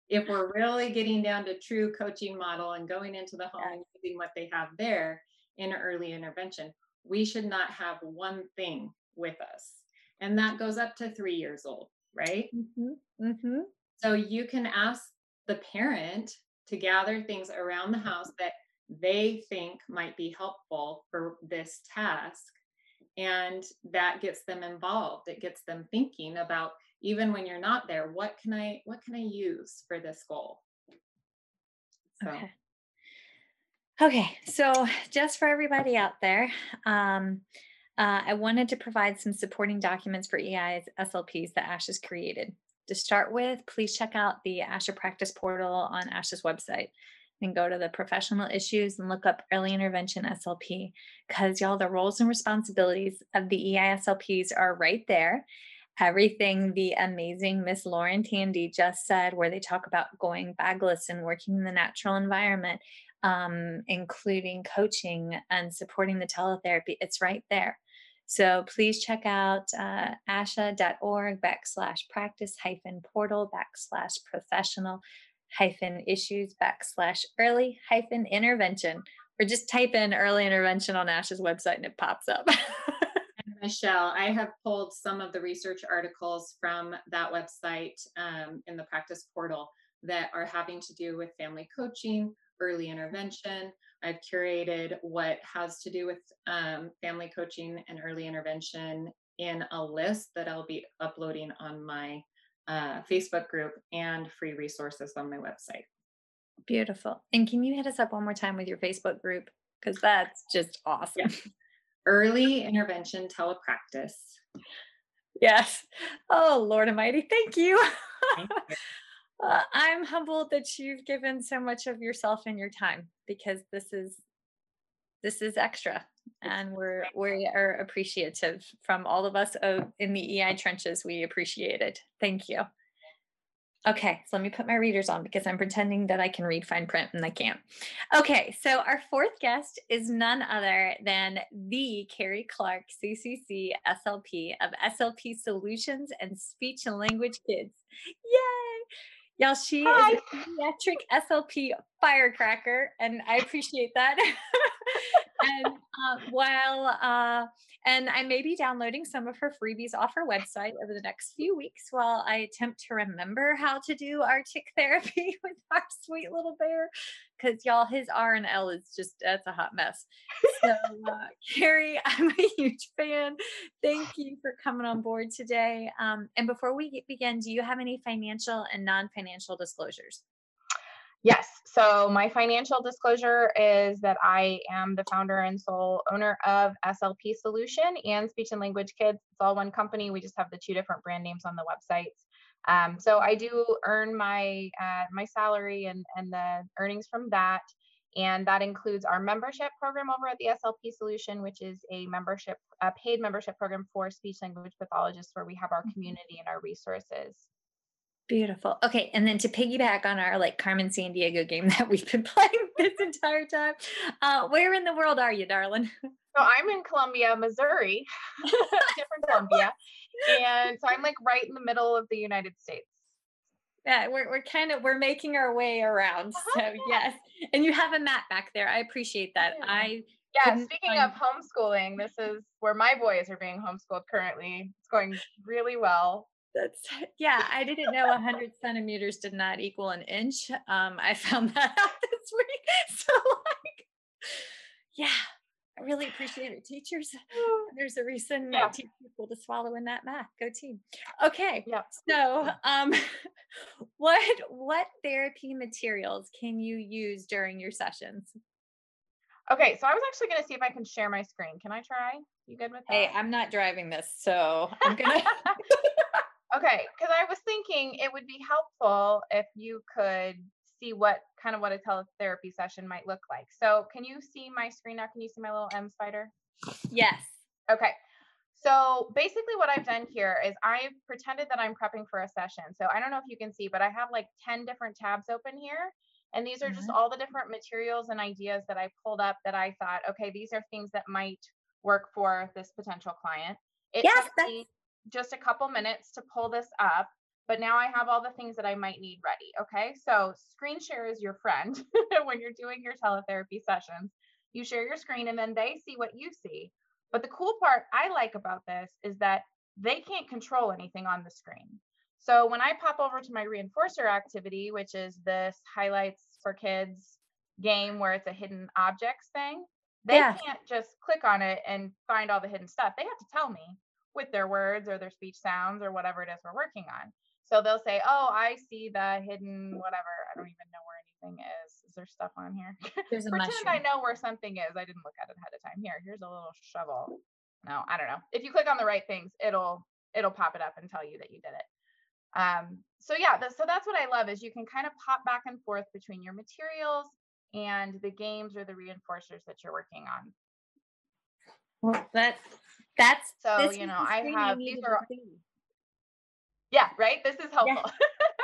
if we're really getting down to true coaching model and going into the home and using what they have there in early intervention, we should not have one thing with us. And that goes up to three years old, right? Mm-hmm. Mm-hmm. So you can ask the parent to gather things around the house that they think might be helpful for this task and that gets them involved. It gets them thinking about even when you're not there what can i what can i use for this goal? So. okay. Okay so just for everybody out there um, uh, i wanted to provide some supporting documents for ei's slps that ASHA has created. To start with please check out the asha practice portal on ASHA's website and go to the professional issues and look up early intervention SLP because y'all, the roles and responsibilities of the EISLPs are right there. Everything the amazing Miss Lauren Tandy just said, where they talk about going bagless and working in the natural environment, um, including coaching and supporting the teletherapy, it's right there. So please check out uh, asha.org backslash practice hyphen portal backslash professional hyphen issues backslash early hyphen intervention or just type in early intervention on ASHA's website and it pops up. Michelle i have pulled some of the research articles from that website um, in the practice portal that are having to do with family coaching early intervention. I've curated what has to do with um, family coaching and early intervention in a list that i'll be uploading on my uh, Facebook group and free resources on my website. Beautiful. And can you hit us up one more time with your Facebook group? Because that's just awesome. Yeah. Early intervention telepractice. Yes. Oh, Lord Almighty, thank you. Thank you. uh, I'm humbled that you've given so much of yourself and your time because this is this is extra and we're we are appreciative from all of us in the EI trenches. We appreciate it. Thank you. Okay, so let me put my readers on because I'm pretending that I can read fine print and I can't. Okay, so our fourth guest is none other than the Carrie Clark, CCC SLP of SLP Solutions and Speech and Language Kids. Yay! Y'all, she Hi. is a pediatric SLP firecracker, and I appreciate that. and uh, while uh, and I may be downloading some of her freebies off her website over the next few weeks while I attempt to remember how to do artic therapy with our sweet little bear. Because y'all, his R and L is just that's a hot mess. So, uh, Carrie, I'm a huge fan. Thank you for coming on board today. Um, and before we begin, do you have any financial and non-financial disclosures? Yes. So my financial disclosure is that I am the founder and sole owner of SLP Solution and Speech and Language Kids. It's all one company. We just have the two different brand names on the websites. Um, so I do earn my uh, my salary and and the earnings from that, and that includes our membership program over at the SLP Solution, which is a membership a paid membership program for speech language pathologists, where we have our mm-hmm. community and our resources. Beautiful. Okay, and then to piggyback on our like Carmen Sandiego game that we've been playing this entire time, uh, where in the world are you, darling? So I'm in Columbia, Missouri, different Columbia, and so I'm like right in the middle of the United States. Yeah, we're we're kind of we're making our way around. Uh-huh, so yeah. yes, and you have a map back there. I appreciate that. Yeah. I yeah. Speaking find- of homeschooling, this is where my boys are being homeschooled currently. It's going really well that's yeah i didn't know 100 centimeters did not equal an inch um i found that out this week so like yeah i really appreciate it teachers there's a reason yeah. i teach people to swallow in that math go team okay yeah so um what what therapy materials can you use during your sessions Okay, so I was actually going to see if I can share my screen. Can I try? You good with that? Hey, I'm not driving this, so I'm going to Okay, because I was thinking it would be helpful if you could see what kind of what a teletherapy session might look like. So, can you see my screen now? Can you see my little M spider? Yes. Okay. So, basically, what I've done here is I've pretended that I'm prepping for a session. So, I don't know if you can see, but I have like 10 different tabs open here. And these are mm-hmm. just all the different materials and ideas that I pulled up that I thought, okay, these are things that might work for this potential client. It yes, that's, me, just a couple minutes to pull this up, but now I have all the things that I might need ready. Okay. So screen share is your friend when you're doing your teletherapy sessions. You share your screen and then they see what you see. But the cool part I like about this is that they can't control anything on the screen. So when I pop over to my reinforcer activity, which is this highlights for kids game where it's a hidden objects thing, they yeah. can't just click on it and find all the hidden stuff. They have to tell me with their words or their speech sounds or whatever it is we're working on. So they'll say, "Oh, I see the hidden whatever. I don't even know where anything is. Is there stuff on here? There's a Pretend mushroom. I know where something is. I didn't look at it ahead of time. Here, here's a little shovel. No, I don't know. If you click on the right things, it'll it'll pop it up and tell you that you did it. Um, so yeah, so that's what I love is you can kind of pop back and forth between your materials and the games or the reinforcers that you're working on. Well, that that's so you know I have these are yeah right. This is helpful.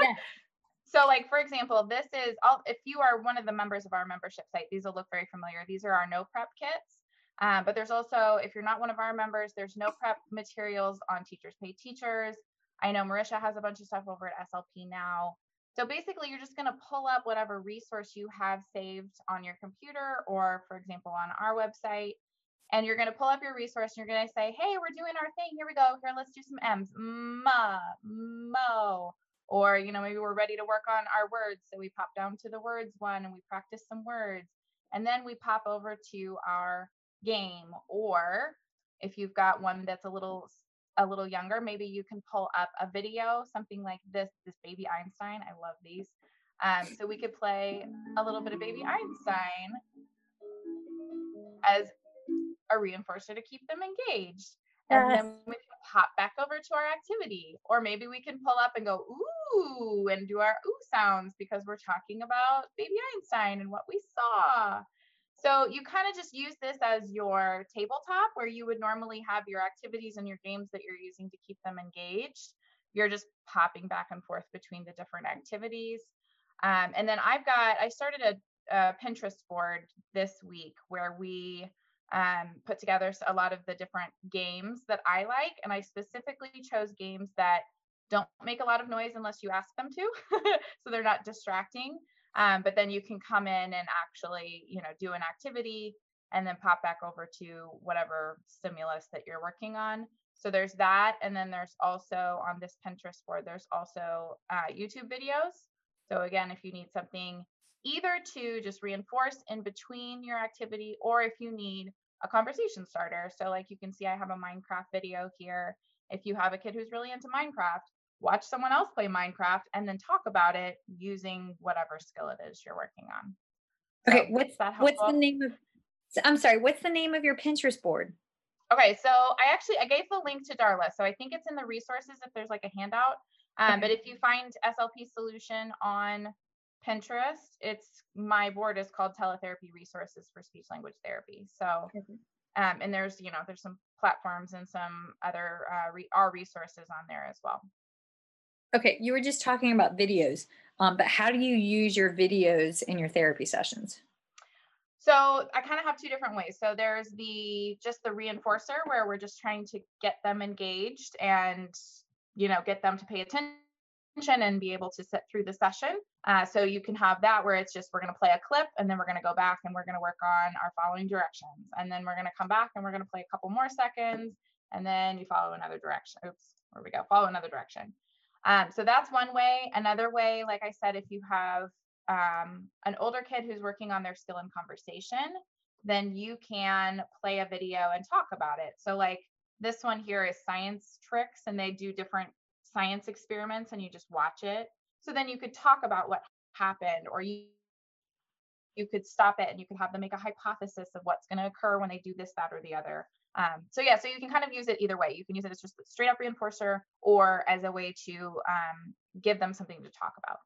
Yeah. yeah. so like for example, this is all if you are one of the members of our membership site, these will look very familiar. These are our no prep kits. Um, but there's also, if you're not one of our members, there's no prep materials on Teachers Pay Teachers. I know Marisha has a bunch of stuff over at SLP now. So basically, you're just going to pull up whatever resource you have saved on your computer, or for example, on our website, and you're going to pull up your resource and you're going to say, hey, we're doing our thing. Here we go. Here, let's do some M's. Ma, mo. Or, you know, maybe we're ready to work on our words. So we pop down to the words one and we practice some words. And then we pop over to our game. Or if you've got one that's a little a little younger, maybe you can pull up a video, something like this, this baby Einstein. I love these. Um, so we could play a little bit of baby Einstein as a reinforcer to keep them engaged. Yes. And then we can pop back over to our activity. Or maybe we can pull up and go, ooh, and do our ooh sounds because we're talking about baby Einstein and what we saw. So you kind of just use this as your tabletop where you would normally have your activities and your games that you're using to keep them engaged. you're just popping back and forth between the different activities. Um, and then I've got, I started a, a Pinterest board this week where we um, put together a lot of the different games that I like. And I specifically chose games that don't make a lot of noise unless you ask them to. so they're not distracting. Um, but then you can come in and actually, you know, do an activity and then pop back over to whatever stimulus that you're working on. So there's that. And then there's also on this Pinterest board, there's also uh, YouTube videos. So again, if you need something either to just reinforce in between your activity or if you need a conversation starter. So like you can see I have a Minecraft video here. If you have a kid who's really into Minecraft, watch someone else play Minecraft and then talk about it using whatever skill it is you're working on. So okay, what's that helpful? what's the name of I'm sorry, what's the name of your Pinterest board? Okay, so I actually I gave the link to Darla, so I think it's in the resources if there's like a handout. Um, okay. But if you find SLP solution on Pinterest, it's my board is called Teletherapy Resources for Speech Language Therapy. So, um, and there's you know there's some platforms and some other uh, re- our resources on there as well. Okay, you were just talking about videos, um, but how do you use your videos in your therapy sessions? So I kind of have two different ways. So there's the just the reinforcer where we're just trying to get them engaged and you know get them to pay attention and be able to sit through the session. Uh, so you can have that where it's just we're going to play a clip and then we're going to go back and we're going to work on our following directions and then we're going to come back and we're going to play a couple more seconds and then you follow another direction. Oops, where we go, follow another direction. Um, so that's one way. Another way, like I said, if you have um, an older kid who's working on their skill in conversation, then you can play a video and talk about it. So, like this one here is science tricks, and they do different science experiments, and you just watch it. So then you could talk about what happened, or you you could stop it and you could have them make a hypothesis of what's going to occur when they do this, that, or the other. Um, so yeah, so you can kind of use it either way. You can use it as just a straight up reinforcer or as a way to um, give them something to talk about.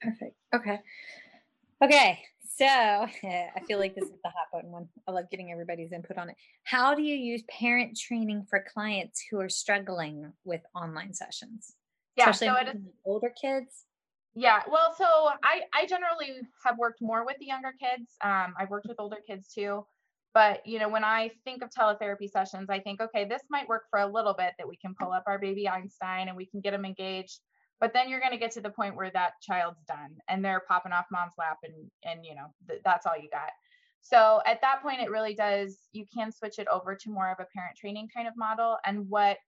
Perfect. Okay. Okay. So I feel like this is the hot button one. I love getting everybody's input on it. How do you use parent training for clients who are struggling with online sessions? Yeah, Especially so it is, older kids. Yeah, well, so I I generally have worked more with the younger kids. Um, I've worked with older kids too, but you know when I think of teletherapy sessions, I think okay, this might work for a little bit that we can pull up our baby Einstein and we can get them engaged but then you're going to get to the point where that child's done and they're popping off mom's lap and and you know th- that's all you got. So at that point it really does you can switch it over to more of a parent training kind of model. And what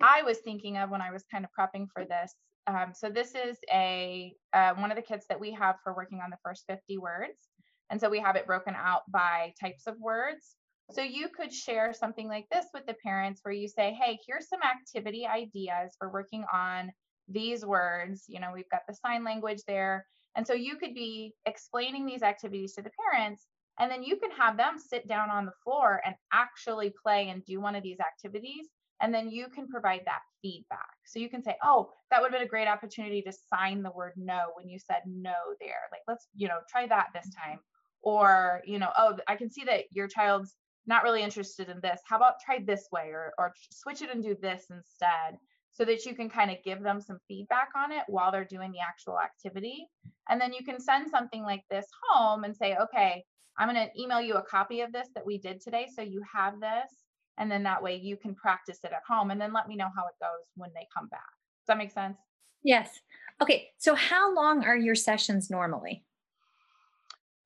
i was thinking of when i was kind of prepping for this um, so this is a uh, one of the kits that we have for working on the first 50 words. And so we have it broken out by types of words. So you could share something like this with the parents where you say hey here's some activity ideas for working on these words you know we've got the sign language there. And so you could be explaining these activities to the parents and then you can have them sit down on the floor and actually play and do one of these activities and then you can provide that feedback. So you can say oh that would have been a great opportunity to sign the word no when you said no there. Like let's you know try that this mm-hmm. time. Or you know oh i can see that your child's not really interested in this. How about try this way or or switch it and do this instead so that you can kind of give them some feedback on it while they're doing the actual activity. And then you can send something like this home and say, okay, I'm going to email you a copy of this that we did today. So you have this. And then that way you can practice it at home and then let me know how it goes when they come back. Does that make sense? Yes. Okay. So how long are your sessions normally?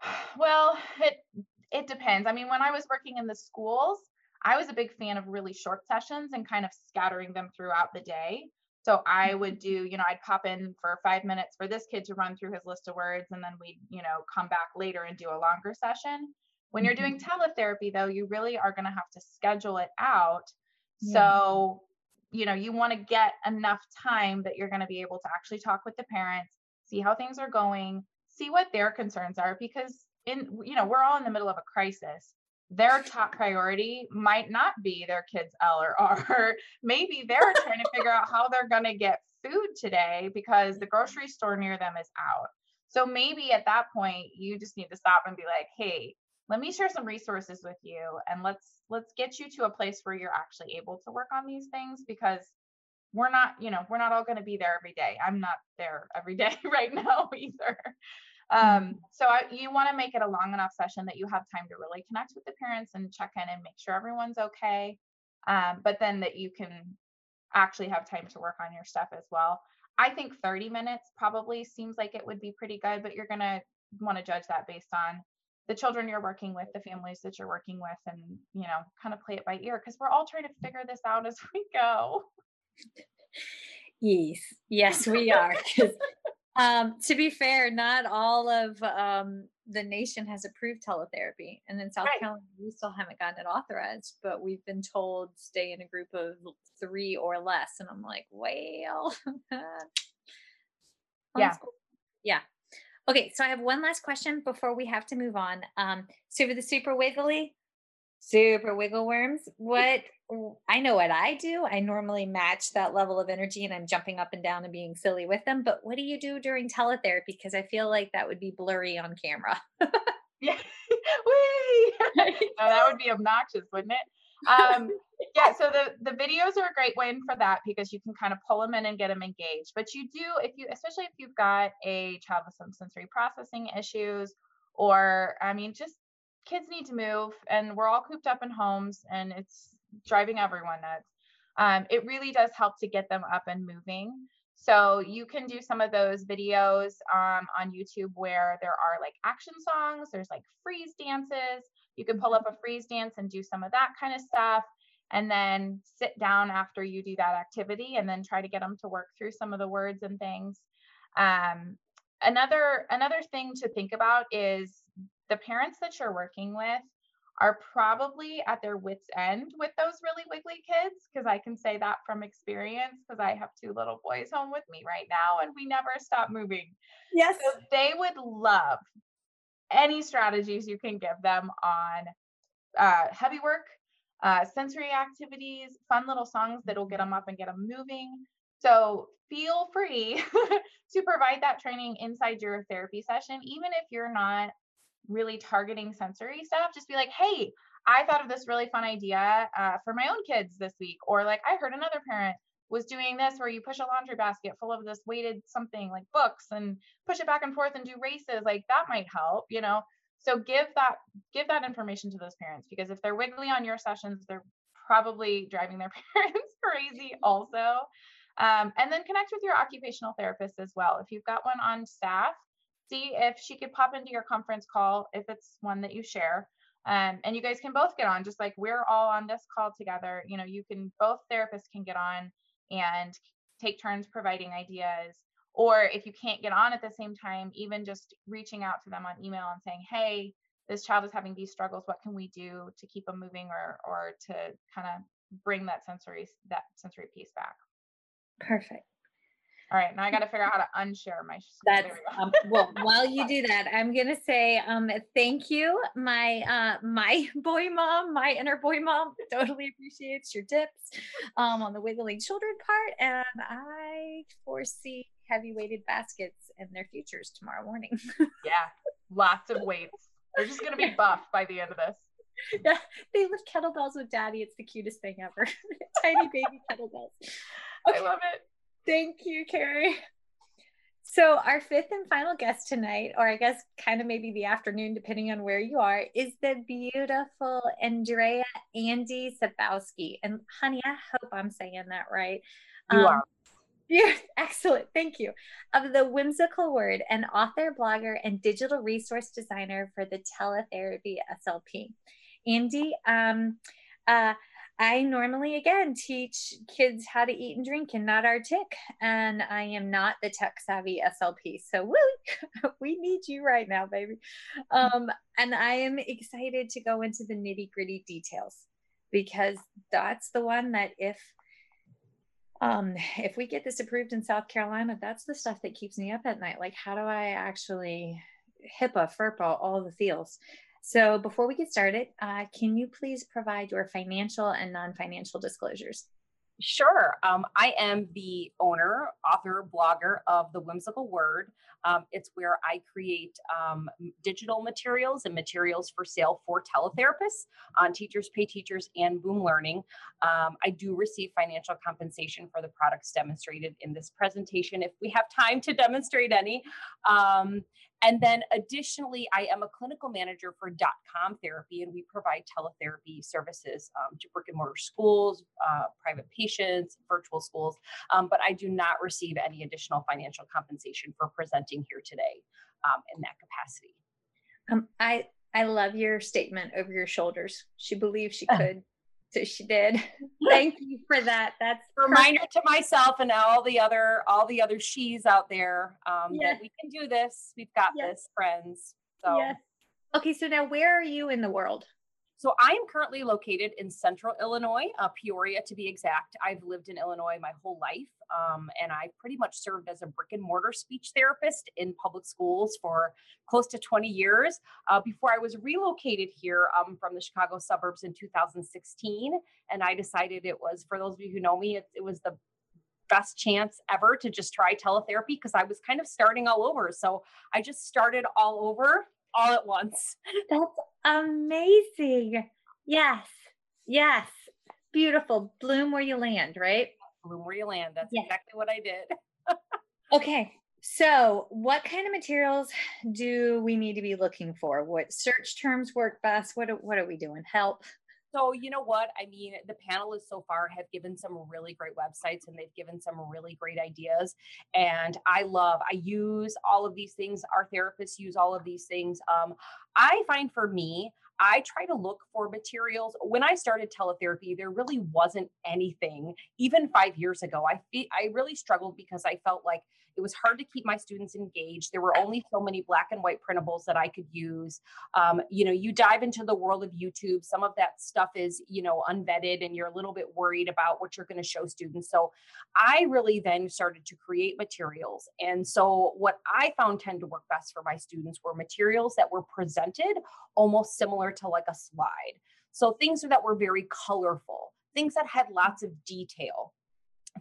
Well, it it depends. I mean, when I was working in the schools, I was a big fan of really short sessions and kind of scattering them throughout the day. So I would mm-hmm. do, you know, I'd pop in for five minutes for this kid to run through his list of words, and then we'd, you know, come back later and do a longer session. When you're doing mm-hmm. teletherapy, though, you really are going to have to schedule it out. Yeah. So, you know, you want to get enough time that you're going to be able to actually talk with the parents, see how things are going, see what their concerns are, because in, you know, we're all in the middle of a crisis their top priority might not be their kids L or R. Maybe they're trying to figure out how they're going to get food today because the grocery store near them is out. So maybe at that point you just need to stop and be like, "Hey, let me share some resources with you and let's let's get you to a place where you're actually able to work on these things because we're not, you know, we're not all going to be there every day. I'm not there every day right now either. Um, mm-hmm. so I, you want to make it a long enough session that you have time to really connect with the parents and check in and make sure everyone's okay. Um, but then that you can actually have time to work on your stuff as well. I think 30 minutes probably seems like it would be pretty good, but you're going to want to judge that based on the children you're working with, the families that you're working with, and, you know, kind of play it by ear because we're all trying to figure this out as we go. Yes, yes, we are. um, to be fair, not all of um, the nation has approved teletherapy, and in South right. Carolina, we still haven't gotten it authorized. But we've been told stay in a group of three or less, and I'm like, well, yeah, yeah. Okay, so I have one last question before we have to move on. Um, so for the super wiggly, super wiggle worms, what I know what I do. I normally match that level of energy and I'm jumping up and down and being silly with them. But what do you do during teletherapy? Because I feel like that would be blurry on camera. yeah. no, that would be obnoxious, wouldn't it? Um, yeah, so the the videos are a great win for that because you can kind of pull them in and get them engaged. But you do, if you, especially if you've got a child with some sensory processing issues, or I mean, just kids need to move, and we're all cooped up in homes, and it's driving everyone nuts. Um, it really does help to get them up and moving. So you can do some of those videos um, on YouTube where there are like action songs, there's like freeze dances. You can pull up a freeze dance and do some of that kind of stuff. And then sit down after you do that activity and then try to get them to work through some of the words and things. Um, another another thing to think about is the parents that you're working with are probably at their wits end with those really wiggly kids because I can say that from experience because I have two little boys home with me right now and we never stop moving. Yes. So they would love any strategies you can give them on uh, heavy work, uh, sensory activities, fun little songs that'll get them up and get them moving. So feel free to provide that training inside your therapy session, even if you're not really targeting sensory stuff, just be like, hey, I thought of this really fun idea uh, for my own kids this week. Or like, I heard another parent was doing this where you push a laundry basket full of this weighted something like books and push it back and forth and do races. Like that might help, you know? So give that give that information to those parents because if they're wiggly on your sessions, they're probably driving their parents crazy also. Um, and then connect with your occupational therapist as well. If you've got one on staff, see if she could pop into your conference call if it's one that you share. Um, and you guys can both get on, just like we're all on this call together. You know, you can both therapists can get on and take turns providing ideas. Or if you can't get on at the same time, even just reaching out to them on email and saying, "Hey, this child is having these struggles. What can we do to keep them moving, or or to kind of bring that sensory that sensory piece back?" Perfect. All right, now I got to figure out how to unshare my. That's um, well. While you do that, I'm gonna say um, thank you, my uh, my boy mom, my inner boy mom. Totally appreciates your tips um, on the wiggling children part, and I foresee heavy weighted baskets in their futures tomorrow morning. yeah, lots of weights. They're just gonna be buffed by the end of this. Yeah, they lift kettlebells with daddy. It's the cutest thing ever. Tiny baby kettlebells. Okay. I love it. Thank you, Carrie. So, our fifth and final guest tonight, or I guess kind of maybe the afternoon, depending on where you are, is the beautiful Andrea Andy Szwabowski. And, honey, I hope I'm saying that right. You um, are. Yeah, excellent. Thank you. Of the whimsical word, an author, blogger, and digital resource designer for the Teletherapy SLP. Andy, um, uh, I normally, again, teach kids how to eat and drink and not artic. And I am not the tech savvy SLP. So, we need you right now, baby. Um, and I am excited to go into the nitty gritty details because that's the one that if um, if we get this approved in South Carolina, that's the stuff that keeps me up at night. Like, how do I actually HIPAA, FERPA, all the feels? So before we get started, uh, can you please provide your financial and non-financial disclosures? Sure. Um, I am the owner, author, blogger of The Whimsical Word. Um, it's where I create um, digital materials and materials for sale for teletherapists on Teachers Pay Teachers and Boom Learning. Um, I do receive financial compensation for the products demonstrated in this presentation if we have time to demonstrate any. And then additionally, I am a clinical manager for dot com therapy, and we provide teletherapy services um, to brick and mortar schools, uh, private patients, virtual schools. Um, but I do not receive any additional financial compensation for presenting here today um, in that capacity. Um, I I love your statement over your shoulders. She believed she could so she did. Thank you for that. That's a reminder to myself and all the other all the other she's out there um, yes. that we can do this. We've got yes. this, friends. So yes. Okay, so now where are you in the world? So I am currently located in central Illinois, uh, Peoria to be exact. I've lived in Illinois my whole life, um, and I pretty much served as a brick and mortar speech therapist in public schools for close to 20 years uh, before I was relocated here um, from the Chicago suburbs in 2016. And I decided it was, for those of you who know me, it, it was the best chance ever to just try teletherapy because I was kind of starting all over. So I just started all over all at once. That's amazing. Yes. Yes. Beautiful. Bloom where you land, right? Bloom where you land. That's yes. exactly what I did. okay. So, what kind of materials do we need to be looking for? What search terms work best? What what are we doing? Help. So, you know what? I mean, the panelists so far have given some really great websites and they've given some really great ideas. And I love, I use all of these things. Our therapists use all of these things. Um, I find for me, I try to look for materials. When I started teletherapy, there really wasn't anything. Even five years ago, I I really struggled because I felt like it was hard to keep my students engaged. There were only so many black and white printables that I could use. Um, you know, you dive into the world of YouTube, some of that stuff is, you know, unvetted and you're a little bit worried about what you're going to show students. So I really then started to create materials. And so what I found tend to work best for my students were materials that were presented almost similar to like a slide. So things that were very colorful, things that had lots of detail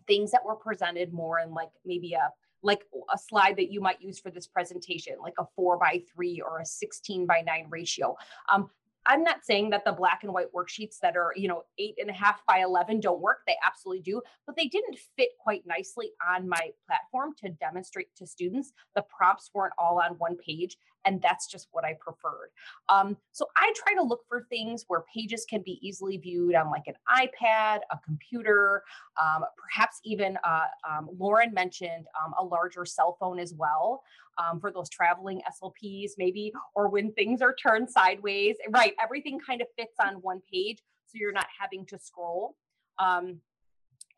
things that were presented more in like maybe a like a slide that you might use for this presentation, like a four by three or a 16 by nine ratio. Um, I'm not saying that the black and white worksheets that are, you know, eight and a half by 11 don't work. They absolutely do, but they didn't fit quite nicely on my platform to demonstrate to students. The prompts weren't all on one page, and that's just what I preferred. Um, so I try to look for things where pages can be easily viewed on like an iPad, a computer, um, perhaps even uh, um, Lauren mentioned um, a larger cell phone as well um, for those traveling SLPs, maybe, or when things are turned sideways. Right, everything kind of fits on one page, so you're not having to scroll. Um,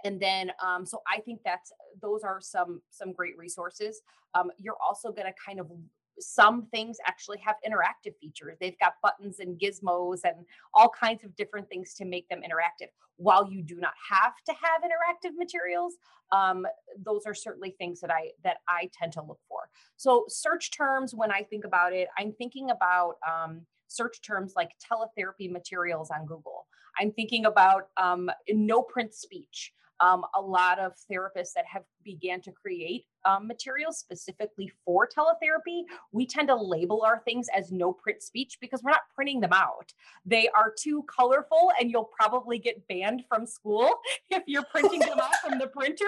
and then, um, so I think that's those are some some great resources. Um, you're also going to kind of some things actually have interactive features. They've got buttons and gizmos and all kinds of different things to make them interactive. While you do not have to have interactive materials, um, those are certainly things that I that I tend to look for. So search terms, when I think about it, I'm thinking about um, search terms like teletherapy materials on Google. I'm thinking about um, no print speech um, a lot of therapists that have began to create um, materials specifically for teletherapy we tend to label our things as no print speech because we're not printing them out. They are too colorful and you'll probably get banned from school if you're printing them out from the printer.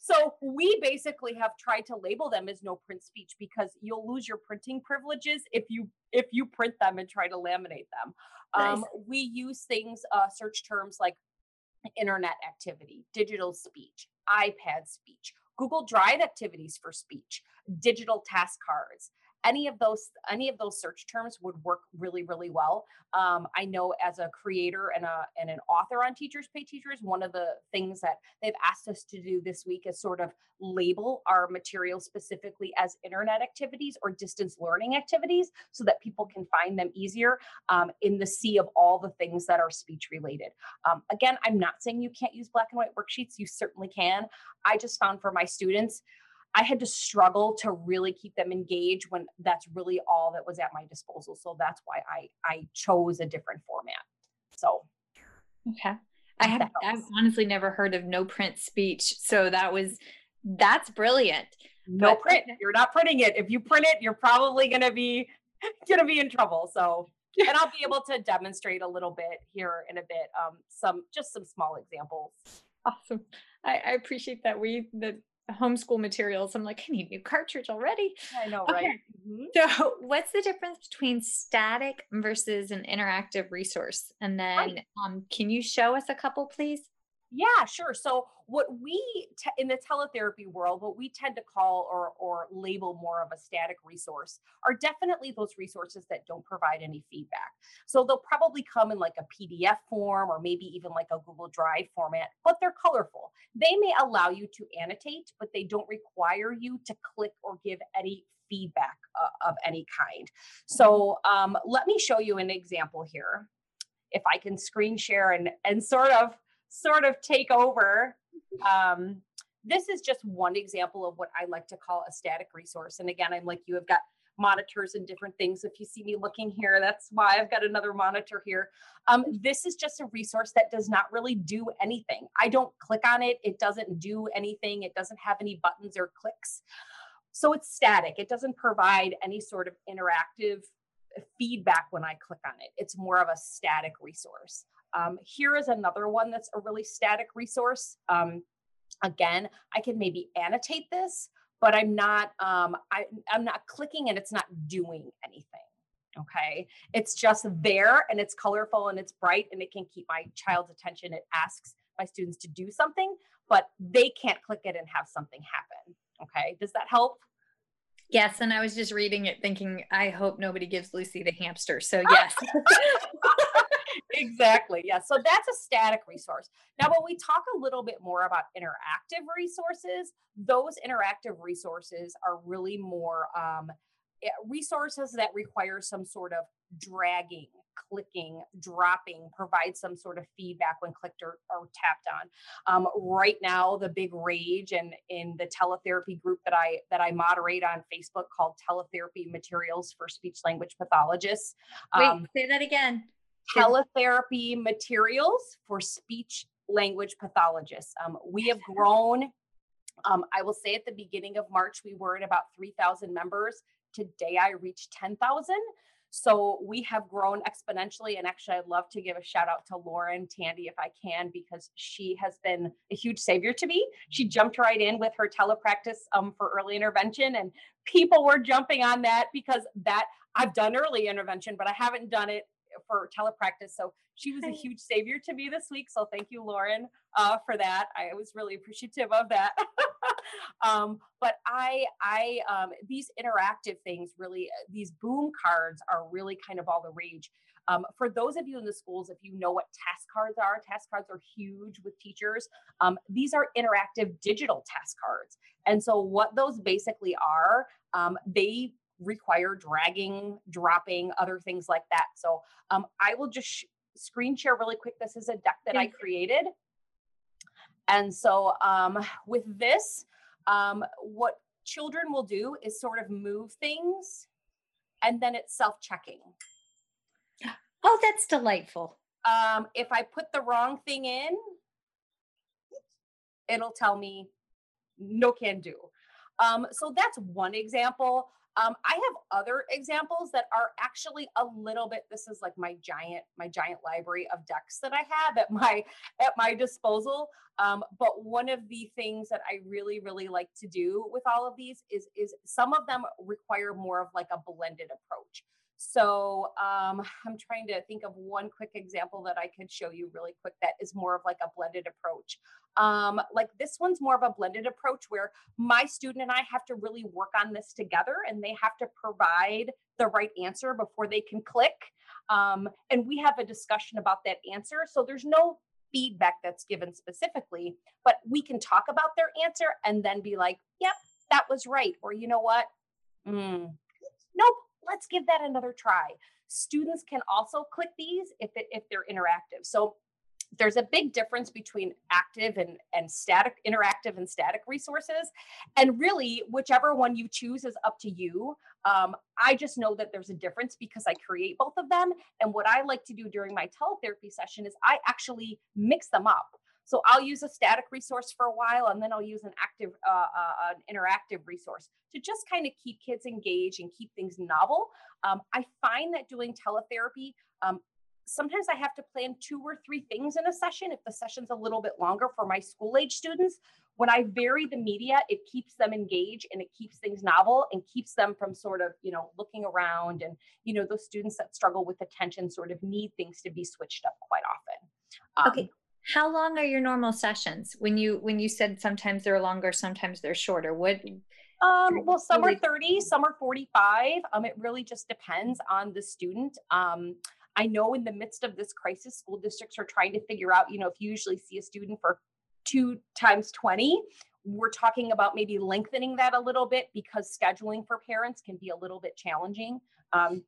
So we basically have tried to label them as no print speech because you'll lose your printing privileges if you if you print them and try to laminate them. Nice. um, we use things uh, search terms like internet activity, digital speech, iPad speech, Google Drive activities for speech, digital task cards, any of those any of those search terms would work really really well. Um, i know as a creator and a and an author on teachers pay teachers one of the things that they've asked us to do this week is sort of label our materials specifically as internet activities or distance learning activities so that people can find them easier um, in the sea of all the things that are speech related. Um, again i'm not saying you can't use black and white worksheets you certainly can. I just found for my students I had to struggle to really keep them engaged when that's really all that was at my disposal. So that's why I I chose a different format. So okay. I have I've honestly never heard of no print speech. So that was that's brilliant. No but, print. You're not printing it. If you print it, you're probably gonna be gonna be in trouble. So and I'll be able to demonstrate a little bit here in a bit. Um, some just some small examples. Awesome. I, I appreciate that. We the homeschool materials. I'm like, I need new cartridge already. I know, right? Okay. Mm-hmm. So, what's the difference between static versus an interactive resource? And then, right. um, can you show us a couple, please? Yeah, sure. So what we te- in the teletherapy world, what we tend to call or or label more of a static resource are definitely those resources that don't provide any feedback. So they'll probably come in like a PDF form or maybe even like a Google Drive format, but they're colorful. They may allow you to annotate, but they don't require you to click or give any feedback uh, of any kind. So um, let me show you an example here. If I can screen share and and sort of sort of take over. Um, this is just one example of what I like to call a static resource. And again, I'm like, you have got monitors and different things. If you see me looking here, that's why I've got another monitor here. Um, this is just a resource that does not really do anything. I don't click on it. It doesn't do anything. It doesn't have any buttons or clicks. So it's static. It doesn't provide any sort of interactive feedback when I click on it. It's more of a static resource. Um, here is another one that's a really static resource. Um, again, I can maybe annotate this, but I'm not um, I, I'm not clicking and it's not doing anything. Okay, it's just there and it's colorful and it's bright and it can keep my child's attention. It asks my students to do something, but they can't click it and have something happen. Okay, does that help? Yes, and I was just reading it thinking, I hope nobody gives Lucy the hamster. So yes. exactly. Yeah. So that's a static resource. Now, when we talk a little bit more about interactive resources, those interactive resources are really more um, eh, resources that require some sort of dragging clicking, dropping, provide some sort of feedback when clicked or, or tapped on. Um, right now, the big rage and in the teletherapy group that I that I moderate on Facebook called Teletherapy Materials for Speech Language Pathologists. Um, Wait, say that again. Teletherapy materials for speech language pathologists. Um, we have grown. Um, I will say at the beginning of March, we were at about 3,000 members. Today, I reached 10,000. So we have grown exponentially. And actually, I'd love to give a shout out to Lauren Tandy if I can, because she has been a huge savior to me. She jumped right in with her telepractice um, for early intervention, and people were jumping on that because that I've done early intervention, but I haven't done it for telepractice. So she was a huge savior to me this week. So thank you, Lauren, uh, for that. I was really appreciative of that. um, but I, I, um, these interactive things really, these boom cards are really kind of all the rage. Um, for those of you in the schools, if you know what task cards are, task cards are huge with teachers. Um, these are interactive digital task cards. And so, what those basically are, um, they require dragging, dropping, other things like that. So um, I will just sh- screen share really quick. This is a deck that I created. And so um, with this, um, what children will do is sort of move things and then it's self-checking. Oh, that's delightful. Um, if I put the wrong thing in, it'll tell me no can do. Um, so that's one example. Um, I have other examples that are actually a little bit. This is like my giant, my giant library of decks that I have at my at my disposal. Um, but one of the things that I really, really like to do with all of these is is some of them require more of like a blended approach. So um, I'm trying to think of one quick example that I could show you really quick that is more of like a blended approach. Um, like this one's more of a blended approach where my student and I have to really work on this together and they have to provide the right answer before they can click. Um, and we have a discussion about that answer. So there's no feedback that's given specifically, but we can talk about their answer and then be like, yep, that was right. Or you know what? Mm, nope, let's give that another try. Students can also click these if, it, if they're interactive. So there's a big difference between active and, and static, interactive and static resources. And really, whichever one you choose is up to you. Um, I just know that there's a difference because I create both of them. And what I like to do during my teletherapy session is I actually mix them up. So I'll use a static resource for a while, and then I'll use an active, uh, uh, an interactive resource to just kind of keep kids engaged and keep things novel. Um, I find that doing teletherapy, um, sometimes I have to plan two or three things in a session if the session's a little bit longer for my school age students. When I vary the media, it keeps them engaged and it keeps things novel and keeps them from sort of, you know, looking around and, you know, those students that struggle with attention sort of need things to be switched up quite often. Um, okay. How long are your normal sessions? When you when you said sometimes they're longer, sometimes they're shorter. What um, well, some are 30, some are 45. Um, it really just depends on the student. Um, I know in the midst of this crisis, school districts are trying to figure out, you know, if you usually see a student for two times 20, we're talking about maybe lengthening that a little bit because scheduling for parents can be a little bit challenging. Um,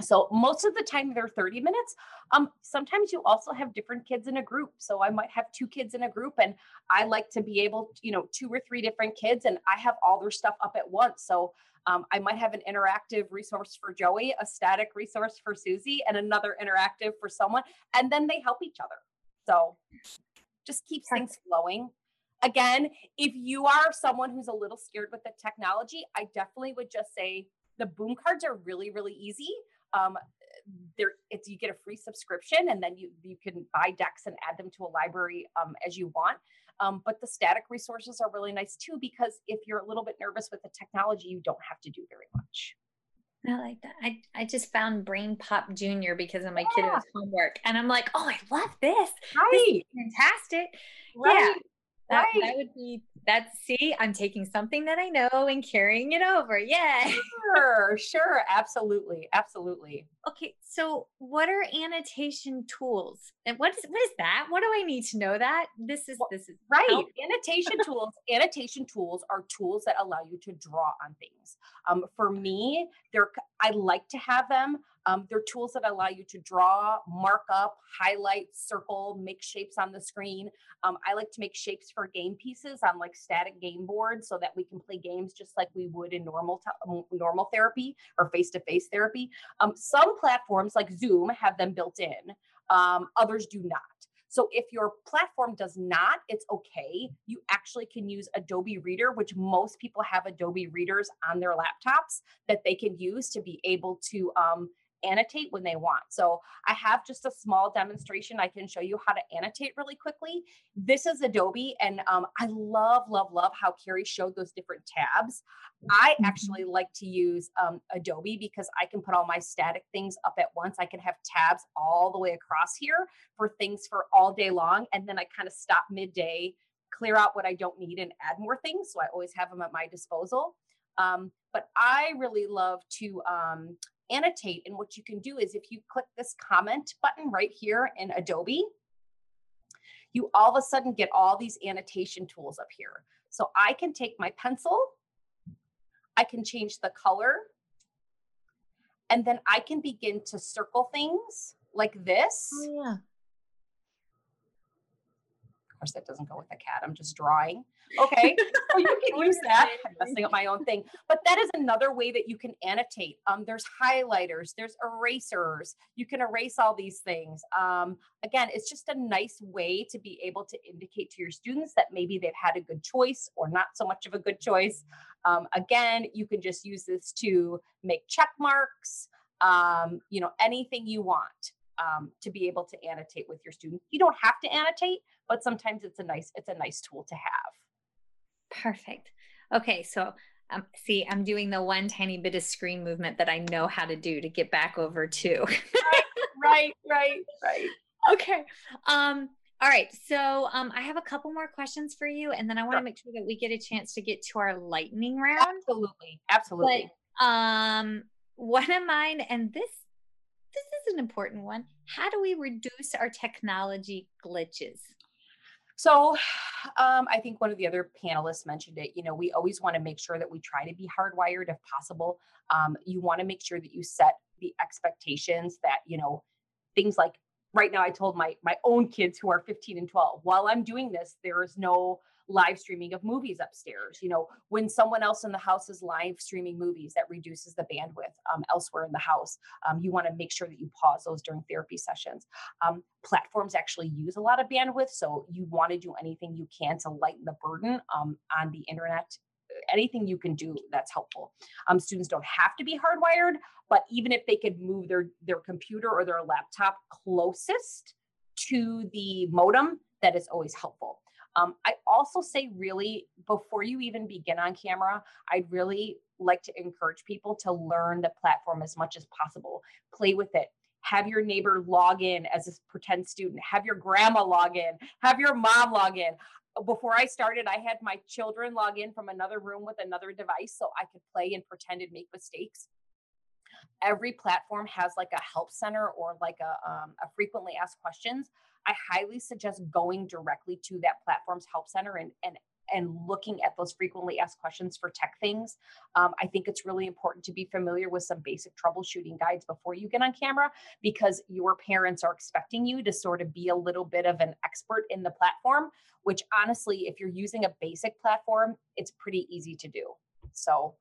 so most of the time they're 30 minutes. Um, sometimes you also have different kids in a group. So I might have two kids in a group and I like to be able, to, you know, two or three different kids and I have all their stuff up at once. So um, I might have an interactive resource for Joey, a static resource for Susie, and another interactive for someone. And then they help each other. So just keeps things flowing. Again, if you are someone who's a little scared with the technology, I definitely would just say the boom cards are really, really easy. Um, there it's you get a free subscription and then you you can buy decks and add them to a library um, as you want um, but the static resources are really nice too because if you're a little bit nervous with the technology you don't have to do very much I like that. I, I just found BrainPOP Junior because of my yeah. kiddos' homework. And I'm like, oh, I love this. Right. This fantastic. Right. Yeah. That, right. that would be that see i'm taking something that i know and carrying it over. Yeah. Sure sure. Absolutely absolutely. Okay so what are annotation tools and what is what is that what do i need to know that this is this is right help. annotation tools annotation tools are tools that allow you to draw on things um, for me they're i like to have them um, they're tools that allow you to draw, mark up, highlight, circle, make shapes on the screen. Um, I like to make shapes for game pieces on like static game boards so that we can play games just like we would in normal te- normal therapy or face-to-face therapy. Um, some platforms like Zoom have them built in. Um, others do not. So if your platform does not, it's okay. You actually can use Adobe Reader, which most people have Adobe Readers on their laptops that they can use to be able to um, annotate when they want. So I have just a small demonstration. I can show you how to annotate really quickly. This is Adobe, and um, I love, love, love how Carrie showed those different tabs. I mm-hmm. actually like to use um, Adobe because I can put all my static things up at once. I can have tabs all the way across here for things for all day long. And then I kind of stop midday, clear out what I don't need, and add more things. So I always have them at my disposal. Um, but I really love to um, annotate. And what you can do is if you click this comment button right here in Adobe, you all of a sudden get all these annotation tools up here. So I can take my pencil, I can change the color, and then I can begin to circle things like this. Oh, yeah course, that doesn't go with a cat. I'm just drawing. Okay. so you can use that. I'm messing up my own thing. But that is another way that you can annotate. Um, there's highlighters, there's erasers. You can erase all these things. Um, again, it's just a nice way to be able to indicate to your students that maybe they've had a good choice or not so much of a good choice. Um, again, you can just use this to make check marks, um, you know, anything you want um, to be able to annotate with your student. You don't have to annotate, but sometimes it's a nice it's a nice tool to have. Perfect. Okay, so um, see, I'm doing the one tiny bit of screen movement that I know how to do to get back over to. right, right, right, right. Okay. Um, all right. So um, I have a couple more questions for you, and then I want to sure. make sure that we get a chance to get to our lightning round. Absolutely. Absolutely. But, um, one of mine, and this this is an important one. How do we reduce our technology glitches? So, um, I think one of the other panelists mentioned it. You know, we always want to make sure that we try to be hardwired if possible. Um, you want to make sure that you set the expectations that, you know, things like right now I told my my own kids who are 15 and 12, while I'm doing this, there is no live streaming of movies upstairs. You know, when someone else in the house is live streaming movies, that reduces the bandwidth um, elsewhere in the house. Um, you want to make sure that you pause those during therapy sessions. Um, platforms actually use a lot of bandwidth, so you want to do anything you can to lighten the burden um, on the internet anything you can do that's helpful. Um, students don't have to be hardwired, but even if they could move their their computer or their laptop closest to the modem, that is always helpful. Um, I also say, really, before you even begin on camera, I'd really like to encourage people to learn the platform as much as possible. Play with it. Have your neighbor log in as a pretend student. Have your grandma log in. Have your mom log in. Before I started, I had my children log in from another room with another device so I could play and pretend and make mistakes. Every platform has like a help center or like a, um, a frequently asked questions. I highly suggest going directly to that platform's help center and and and looking at those frequently asked questions for tech things. Um, I think it's really important to be familiar with some basic troubleshooting guides before you get on camera because your parents are expecting you to sort of be a little bit of an expert in the platform, which honestly, if you're using a basic platform, it's pretty easy to do. So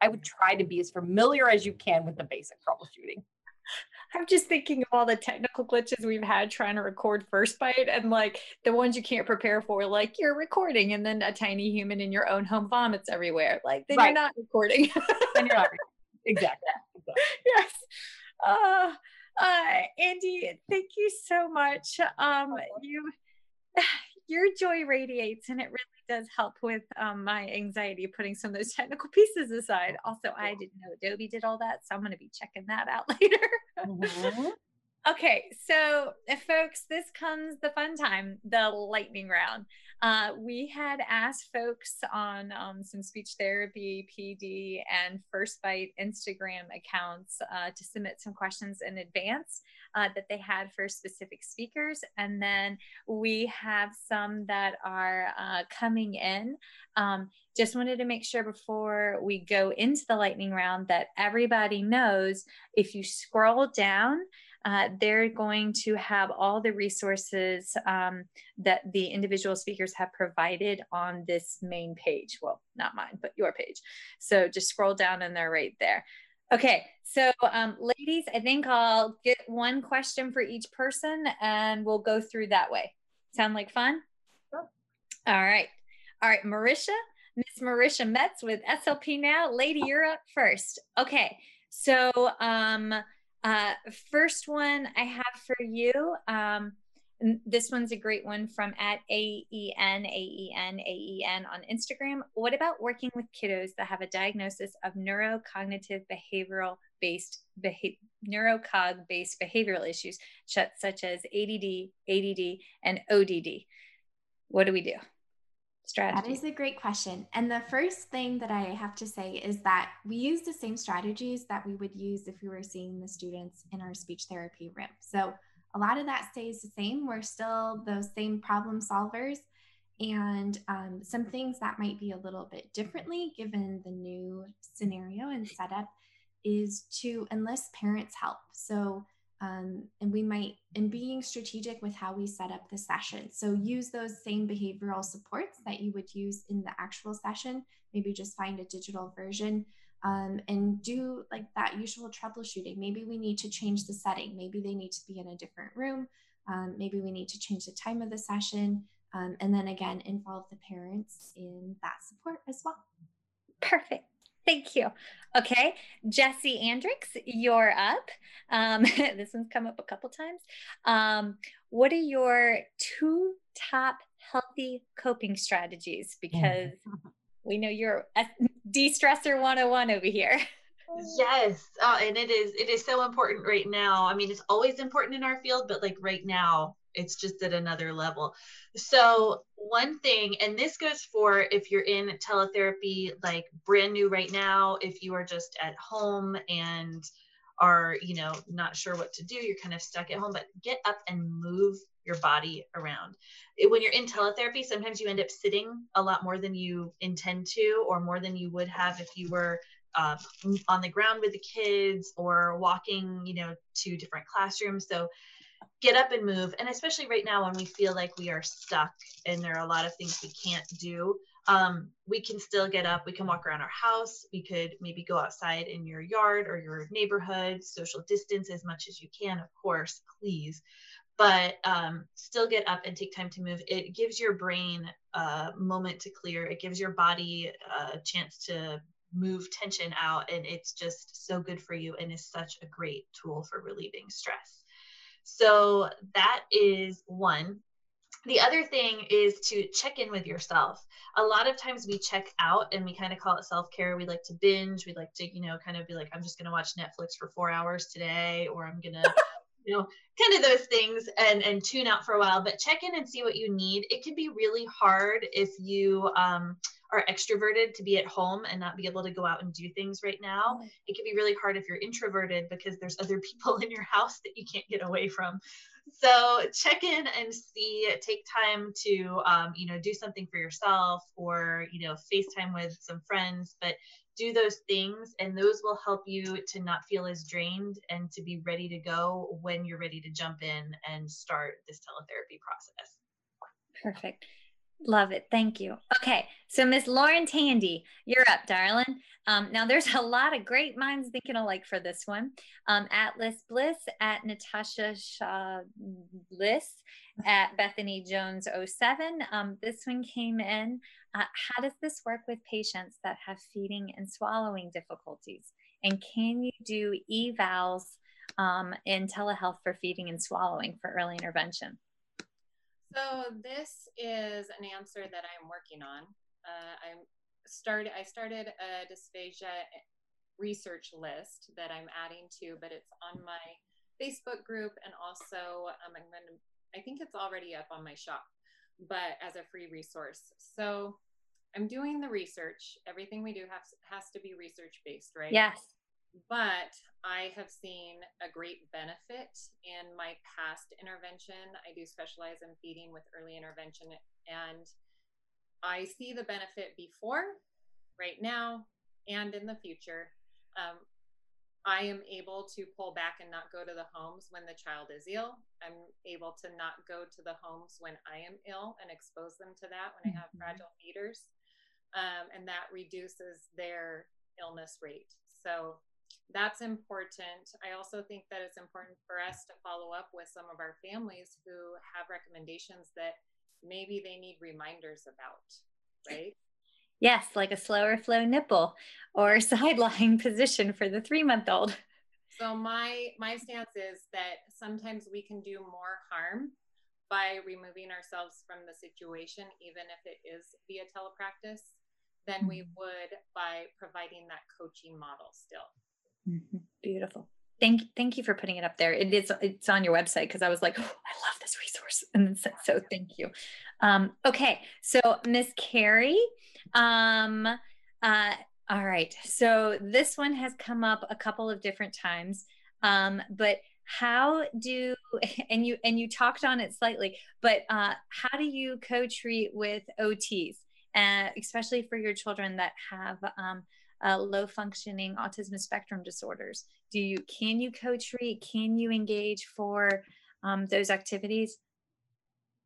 I would try to be as familiar as you can with the basic troubleshooting. I'm just thinking of all the technical glitches we've had trying to record First Bite and like the ones you can't prepare for, like you're recording and then a tiny human in your own home vomits everywhere. Like then right. you're not recording. then you're not recording. Exactly. exactly. Yes. Uh, uh, Andy, thank you so much. Um, you, your joy radiates and it really does help with um, my anxiety putting some of those technical pieces aside. Also, I didn't know Adobe did all that, so I'm going to be checking that out later. Mm-hmm. Okay, so uh, folks, this comes the fun time, the lightning round. Uh, we had asked folks on um, some speech therapy, PD, and First Bite Instagram accounts uh, to submit some questions in advance uh, that they had for specific speakers. And then we have some that are uh, coming in. Um, just wanted to make sure before we go into the lightning round that everybody knows if you scroll down, uh, they're going to have all the resources um, that the individual speakers have provided on this main page. Well, not mine, but your page. So just scroll down and they're right there. Okay, so um, ladies, I think I'll get one question for each person and we'll go through that way. Sound like fun? Sure. All right. All right, Marisha, Miss Marisha Mets with SLP Now. Lady, you're up first. Okay, so um, uh, first one I have for you. Um, this one's a great one from at A-E-N, A-E-N, A-E-N on Instagram. What about working with kiddos that have a diagnosis of neurocognitive behavioral based neurocog based behavioral issues such as ADD, ADD, and ODD? What do we do? Strategy. That is a great question. And the first thing that I have to say is that we use the same strategies that we would use if we were seeing the students in our speech therapy room. So a lot of that stays the same. We're still those same problem solvers. And um, some things that might be a little bit differently given the new scenario and setup is to enlist parents' help. So, um, and we might, in being strategic with how we set up the session. So, use those same behavioral supports that you would use in the actual session. Maybe just find a digital version um, and do like that usual troubleshooting. Maybe we need to change the setting. Maybe they need to be in a different room. Um, maybe we need to change the time of the session. Um, and then again, involve the parents in that support as well. Perfect. Thank you. Okay, Jessi Andricks, you're up. Um, this one's come up a couple times. Um, what are your two top healthy coping strategies? Because we know you're a de-stressor 101 over here yes uh, and it is it is so important right now i mean it's always important in our field but like right now it's just at another level so one thing and this goes for if you're in teletherapy like brand new right now if you are just at home and are you know not sure what to do you're kind of stuck at home but get up and move your body around. When you're in teletherapy, sometimes you end up sitting a lot more than you intend to, or more than you would have if you were uh, on the ground with the kids or walking, you know, to different classrooms. So get up and move. And especially right now when we feel like we are stuck and there are a lot of things we can't do, um, we can still get up. We can walk around our house. We could maybe go outside in your yard or your neighborhood, social distance as much as you can, of course, please. But um, still get up and take time to move. It gives your brain a moment to clear. It gives your body a chance to move tension out. And it's just so good for you and is such a great tool for relieving stress. So that is one. The other thing is to check in with yourself. A lot of times we check out and we kind of call it self care. We like to binge. We like to, you know, kind of be like, I'm just going to watch Netflix for four hours today, or I'm going to, you know, kind of those things and and tune out for a while. But check in and see what you need. It can be really hard if you um, are extroverted to be at home and not be able to go out and do things right now. It can be really hard if you're introverted because there's other people in your house that you can't get away from. So check in and see, take time to, um, you know, do something for yourself or, you know, FaceTime with some friends, but do those things and those will help you to not feel as drained and to be ready to go when you're ready to jump in and start this teletherapy process. Perfect. Love it. Thank you. Okay. So, Miss Lauren Tandy, you're up, darling. Um, now, there's a lot of great minds thinking alike for this one. Um, Atlas Bliss, at Natasha Shaw Bliss, at Bethany Jones 07. Um, this one came in. Uh, how does this work with patients that have feeding and swallowing difficulties? And can you do evals um, in telehealth for feeding and swallowing for early intervention? So this is an answer that I'm working on. Uh, I'm started. I started a dysphagia research list that I'm adding to, but it's on my Facebook group and also um, I'm going to. I think it's already up on my shop, but as a free resource. So I'm doing the research. Everything we do has has to be research based, right? Yes but I have seen a great benefit in my past intervention. I do specialize in feeding with early intervention, and I see the benefit before, right now, and in the future. Um, I am able to pull back and not go to the homes when the child is ill. I'm able to not go to the homes when I am ill and expose them to that when I have mm-hmm. fragile feeders. Um, and that reduces their illness rate. So that's important. I also think that it's important for us to follow up with some of our families who have recommendations that maybe they need reminders about, right? Yes, like a slower flow nipple or sideline position for the three month old. So my my stance is that sometimes we can do more harm by removing ourselves from the situation, even if it is via telepractice, than we mm-hmm. would by providing that coaching model still. Mm-hmm. Beautiful. Thank thank you for putting it up there. It is it's on your website because I was like, oh, I love this resource, and so, so thank you. Um, okay, so Miss Carrie, um, uh, all right. So this one has come up a couple of different times, um, but how do and you and you talked on it slightly, but uh, how do you co-treat with OTs, uh, especially for your children that have um, uh, low functioning autism spectrum disorders do you can you co-treat can you engage for um, those activities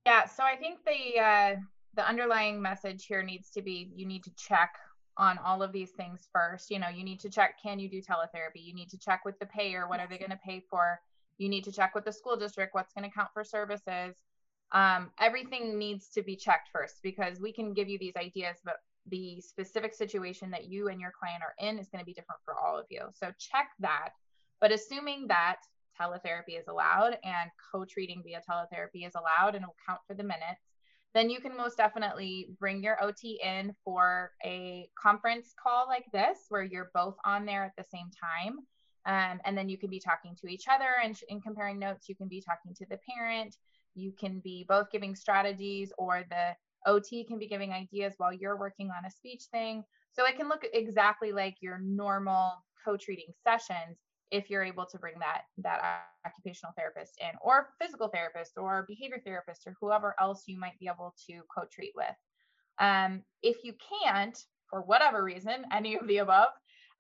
yeah so i think the uh, the underlying message here needs to be you need to check on all of these things first. You know you need to check can you do teletherapy? You need to check with the payer what are they going to pay for? You need to check with the school district what's going to count for services? Um, everything needs to be checked first because we can give you these ideas but the specific situation that you and your client are in is going to be different for all of you. So check that. But assuming that teletherapy is allowed and co-treating via teletherapy is allowed and it will count for the minutes, then you can most definitely bring your OT in for a conference call like this where you're both on there at the same time. Um, and then you can be talking to each other and, and comparing notes. You can be talking to the parent. You can be both giving strategies or the OT can be giving ideas while you're working on a speech thing. So it can look exactly like your normal co-treating sessions if you're able to bring that that occupational therapist in or physical therapist or behavior therapist or whoever else you might be able to co-treat with. Um, if you can't, for whatever reason, any of the above,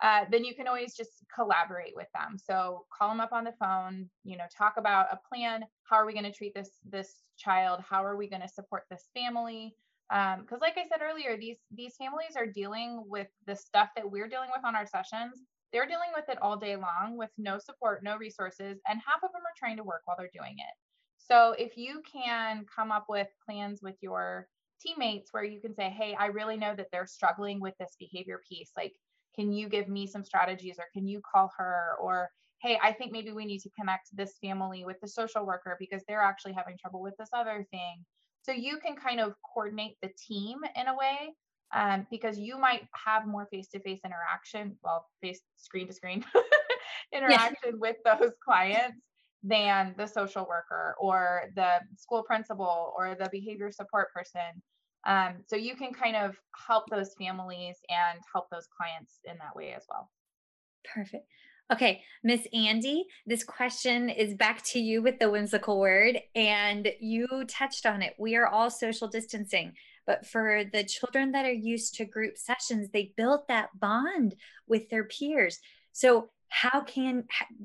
uh, then you can always just collaborate with them. So call them up on the phone, you know, talk about a plan. How are we going to treat this this child? How are we going to support this family? Because, um, like I said earlier, these these families are dealing with the stuff that we're dealing with on our sessions. They're dealing with it all day long with no support, no resources, and half of them are trying to work while they're doing it. So if you can come up with plans with your teammates where you can say, "Hey, I really know that they're struggling with this behavior piece. Like, can you give me some strategies or can you call her or hey i think maybe we need to connect this family with the social worker because they're actually having trouble with this other thing so you can kind of coordinate the team in a way um, because you might have more face-to-face interaction well face screen to screen interaction with those clients than the social worker or the school principal or the behavior support person um, so you can kind of help those families and help those clients in that way as well. Perfect. Okay, Miss Andy, this question is back to you with the whimsical word, and you touched on it. We are all social distancing, but for the children that are used to group sessions, they built that bond with their peers. So, how can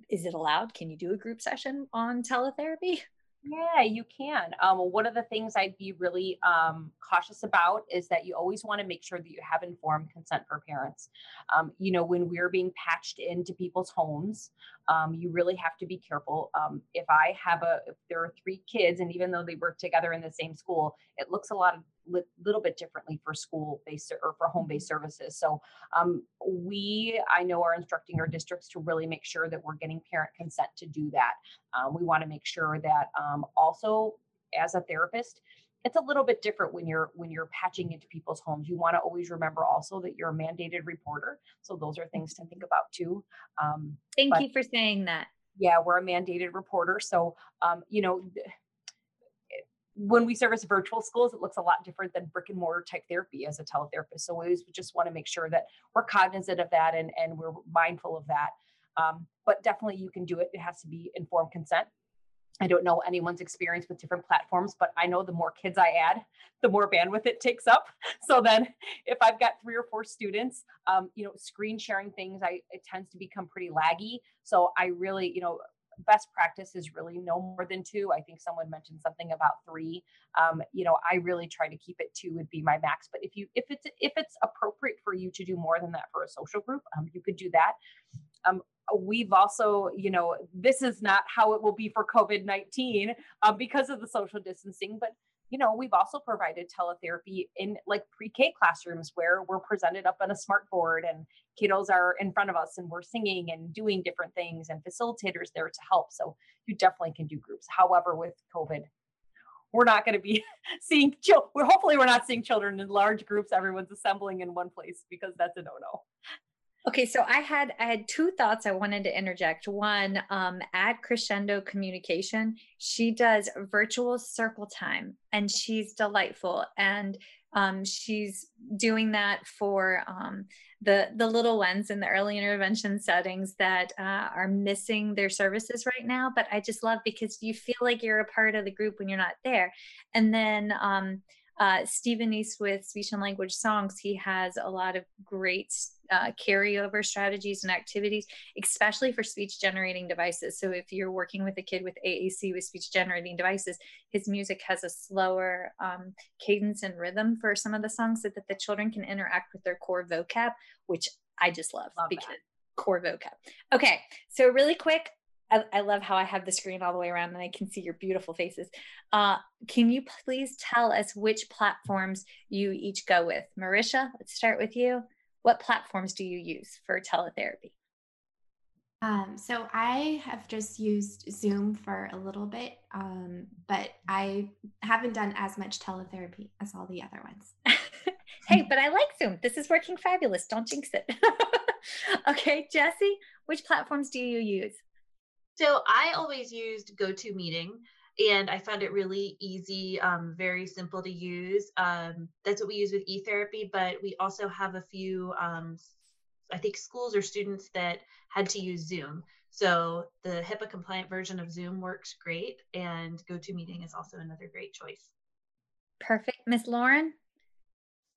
is it allowed? Can you do a group session on teletherapy? Yeah, you can. Um, one of the things I'd be really um, cautious about is that you always want to make sure that you have informed consent for parents. Um, you know, when we're being patched into people's homes, um, you really have to be careful. Um, if I have a, if there are three kids, and even though they work together in the same school, it looks a lot of li- little bit differently for school based or for home based services. So um, we, I know, are instructing our districts to really make sure that we're getting parent consent to do that. Um, we want to make sure that um, also as a therapist, it's a little bit different when you're when you're patching into people's homes you want to always remember also that you're a mandated reporter so those are things to think mm-hmm. about too um, thank but, you for saying that yeah we're a mandated reporter so um, you know when we service virtual schools, it looks a lot different than brick and mortar type therapy as a teletherapist. So we just want to make sure that we're cognizant of that and, and we're mindful of that. Um, but definitely you can do it. It has to be informed consent. I don't know anyone's experience with different platforms, but I know the more kids I add, the more bandwidth it takes up. So then, if I've got three or four students, um, you know, screen sharing things, I it tends to become pretty laggy. So I really, you know, best practice is really no more than two. I think someone mentioned something about three. Um, you know, I really try to keep it two would be my max. But if you if it's if it's appropriate for you to do more than that for a social group, um, you could do that. Um, we've also, you know, this is not how it will be for COVID nineteen uh, because of the social distancing, but you know, we've also provided teletherapy in like pre-K classrooms where we're presented up on a smart board and kiddos are in front of us and we're singing and doing different things and facilitators there to help. So you definitely can do groups. However, with COVID, we're not going to be seeing we're hopefully we're not seeing children in large groups everyone's assembling in one place because that's a no-no Okay, so I had I had two thoughts I wanted to interject. One, um, at Crescendo Communication, she does virtual circle time, and she's delightful. And um, she's doing that for um, the the little ones in the early intervention settings that uh, are missing their services right now. But I just love because you feel like you're a part of the group when you're not there. And then um, uh, Stephen East with Speech and Language Songs, he has a lot of great uh, carryover strategies and activities, especially for speech generating devices. So if you're working with a kid with AAC with speech generating devices, his music has a slower um, cadence and rhythm for some of the songs so that the children can interact with their core vocab, which I just love, love because that. core vocab. Okay, so really quick, I, I, love how I have the screen all the way around and I can see your beautiful faces. Uh, can you please tell us which platforms you each go with? Marisha, let's start with you what platforms do you use for teletherapy? Um, so I have just used Zoom for a little bit, um, but I haven't done as much teletherapy as all the other ones. hey, but I like Zoom. This is working fabulous. Don't jinx it. okay, Jessi, which platforms do you use? So I always used GoToMeeting and I found it really easy, um, very simple to use. Um, that's what we use with eTherapy, but we also have a few, um, I think, schools or students that had to use Zoom. So the HIPAA compliant version of Zoom works great, and GoToMeeting is also another great choice. Perfect. Miss Lauren?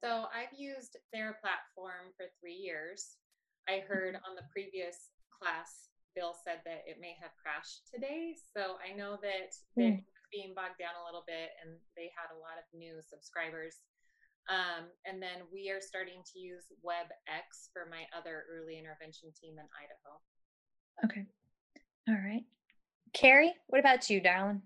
So I've used TheraPlatform for three years. I heard on the previous class, Bill said that it may have crashed today. So I know that mm. it's being bogged down a little bit and they had a lot of new subscribers. Um, and then we are starting to use WebEx for my other early intervention team in Idaho. Okay. All right. Carrie, what about you, darling?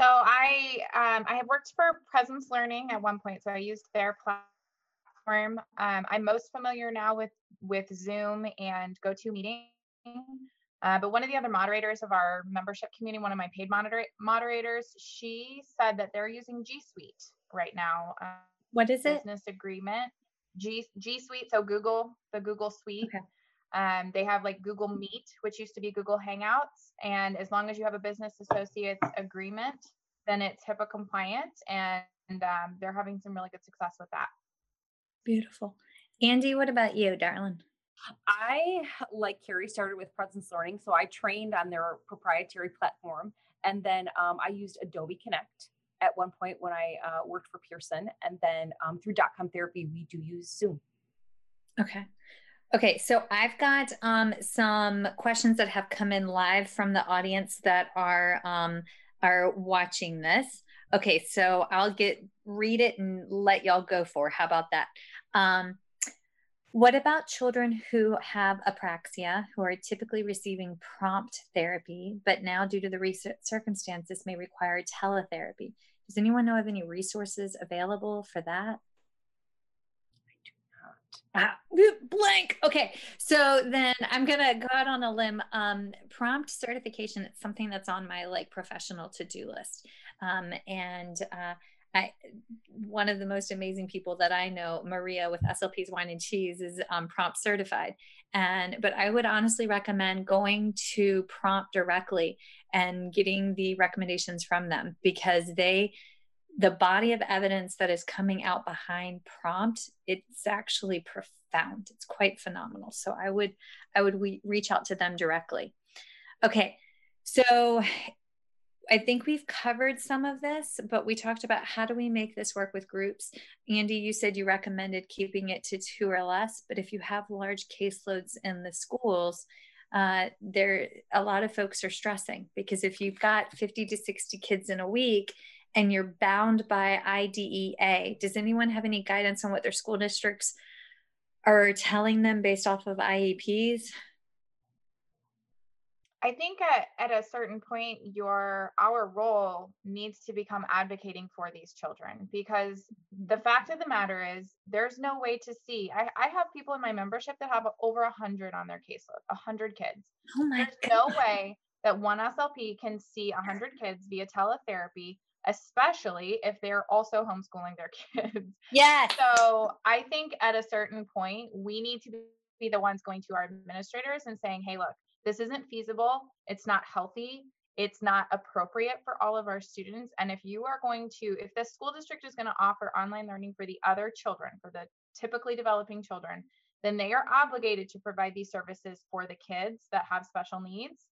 So I um, I have worked for Presence Learning at one point, so I used their platform. Um, I'm most familiar now with with Zoom and GoToMeeting. Uh, but one of the other moderators of our membership community, one of my paid moderators, she said that they're using G Suite right now. Um, what is it? Business agreement. G G Suite, so Google, the Google Suite. Okay. Um, they have like Google Meet, which used to be Google Hangouts. And as long as you have a business associates agreement, then it's HIPAA compliant. And, and um, they're having some really good success with that. Beautiful. Andy, what about you, darling? I, like Carrie, started with Presence Learning. So I trained on their proprietary platform. And then um, I used Adobe Connect at one point when I uh, worked for Pearson. And then um, through DotCom Therapy, we do use Zoom. Okay. Okay, so I've got um, some questions that have come in live from the audience that are um, are watching this. Okay, so I'll get read it and let y'all go for. How about that? Um, what about children who have apraxia, who are typically receiving prompt therapy, but now due to the recent circumstances may require teletherapy? Does anyone know of any resources available for that? Ah, blank. Okay, so then I'm gonna go out on a limb. Um, prompt certification. It's something that's on my like professional to do list. Um, and uh, I, one of the most amazing people that I know, Maria with SLP's Wine and Cheese, is um, prompt certified. And but I would honestly recommend going to prompt directly and getting the recommendations from them because they the body of evidence that is coming out behind prompt it's actually profound. It's quite phenomenal. So i would i would we, reach out to them directly. Okay. So i think we've covered some of this but we talked about how do we make this work with groups andy you said you recommended keeping it to two or less but if you have large caseloads in the schools uh, there a lot of folks are stressing because if you've got 50 to 60 kids in a week and you're bound by IDEA. Does anyone have any guidance on what their school districts are telling them based off of IEPs? I think at, at a certain point, your our role needs to become advocating for these children because the fact of the matter is there's no way to see. I, I have people in my membership that have over a hundred on their caseload, a hundred kids. Oh my there's God. no way that one SLP can see a hundred kids via teletherapy especially if they're also homeschooling their kids. Yeah. So I think at a certain point, we need to be the ones going to our administrators and saying, hey, look, this isn't feasible. It's not healthy. It's not appropriate for all of our students. And if you are going to, if the school district is going to offer online learning for the other children, for the typically developing children, then they are obligated to provide these services for the kids that have special needs.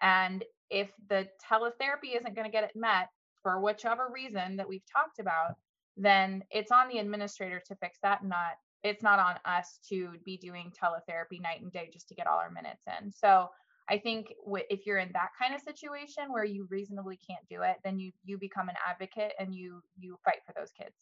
And if the teletherapy isn't going to get it met, for whichever reason that we've talked about, then it's on the administrator to fix that, not it's not on us to be doing teletherapy night and day just to get all our minutes in. So I think w- if you're in that kind of situation where you reasonably can't do it, then you you become an advocate and you you fight for those kids.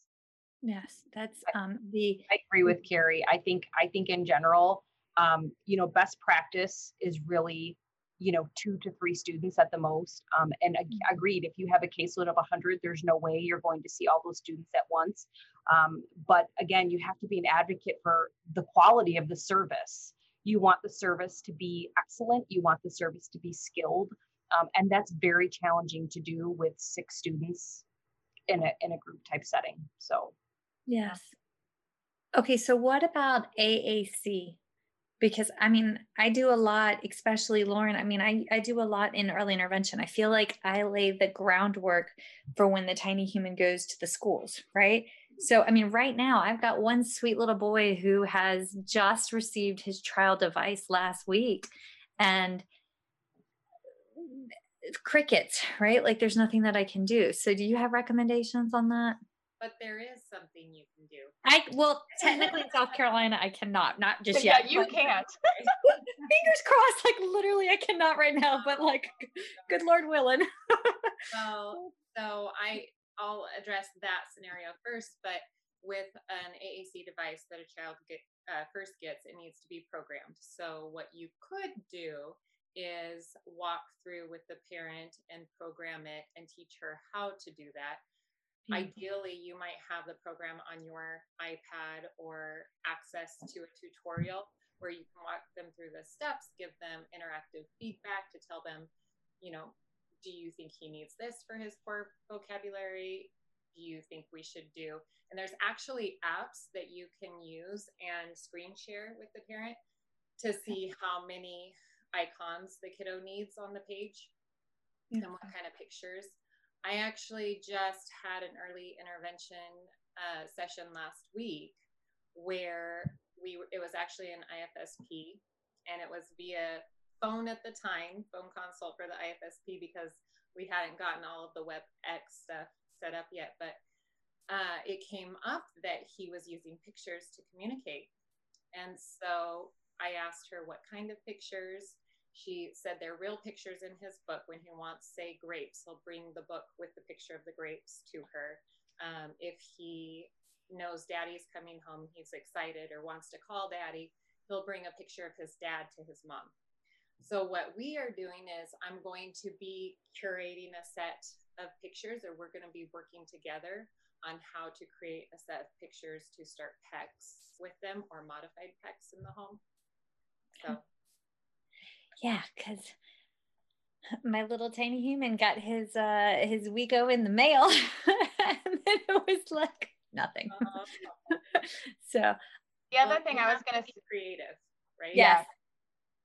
Yes, that's um the I agree with Carrie. I think I think in general, um, you know, best practice is really you know two to three students at the most um, and ag- mm-hmm. agreed if you have a caseload of 100 there's no way you're going to see all those students at once um, but again you have to be an advocate for the quality of the service you want the service to be excellent you want the service to be skilled um, and that's very challenging to do with six students in a in a group type setting so yes okay so what about aac because I mean, I do a lot, especially Lauren. I mean, I, I do a lot in early intervention. I feel like I lay the groundwork for when the tiny human goes to the schools, right? So, I mean, right now, I've got one sweet little boy who has just received his trial device last week and crickets, right? Like, there's nothing that I can do. So, do you have recommendations on that? but there is something you can do. I well, technically in South Carolina, I cannot, not just yeah, yet. you can't. Fingers crossed, like literally, I cannot right now, but like, good Lord willing. So, so I I'll address that scenario first, but with an AAC device that a child get uh, first gets, it needs to be programmed. So what you could do is walk through with the parent and program it and teach her how to do that. Ideally, you might have the program on your iPad or access to a tutorial where you can walk them through the steps, give them interactive feedback to tell them, you know, do you think he needs this for his core vocabulary? Do you think we should do? And there's actually apps that you can use and screen share with the parent to see how many icons the kiddo needs on the page and what kind of pictures. I actually just had an early intervention uh, session last week where we it was actually an IFSP and it was via phone at the time, phone consult for the IFSP because we hadn't gotten all of the WebEx stuff set up yet. But uh, it came up that he was using pictures to communicate. And so I asked her what kind of pictures. She said they're real pictures in his book. When he wants, say, grapes, he'll bring the book with the picture of the grapes to her. Um, if he knows daddy's coming home, he's excited or wants to call daddy, he'll bring a picture of his dad to his mom. So, what we are doing is, I'm going to be curating a set of pictures, or we're going to be working together on how to create a set of pictures to start PECs with them or modified PECs in the home. So, Yeah, because my little tiny human got his uh his Wego in the mail, and then it was like nothing. uh, so The other well, thing I was going to be creative, right? yes,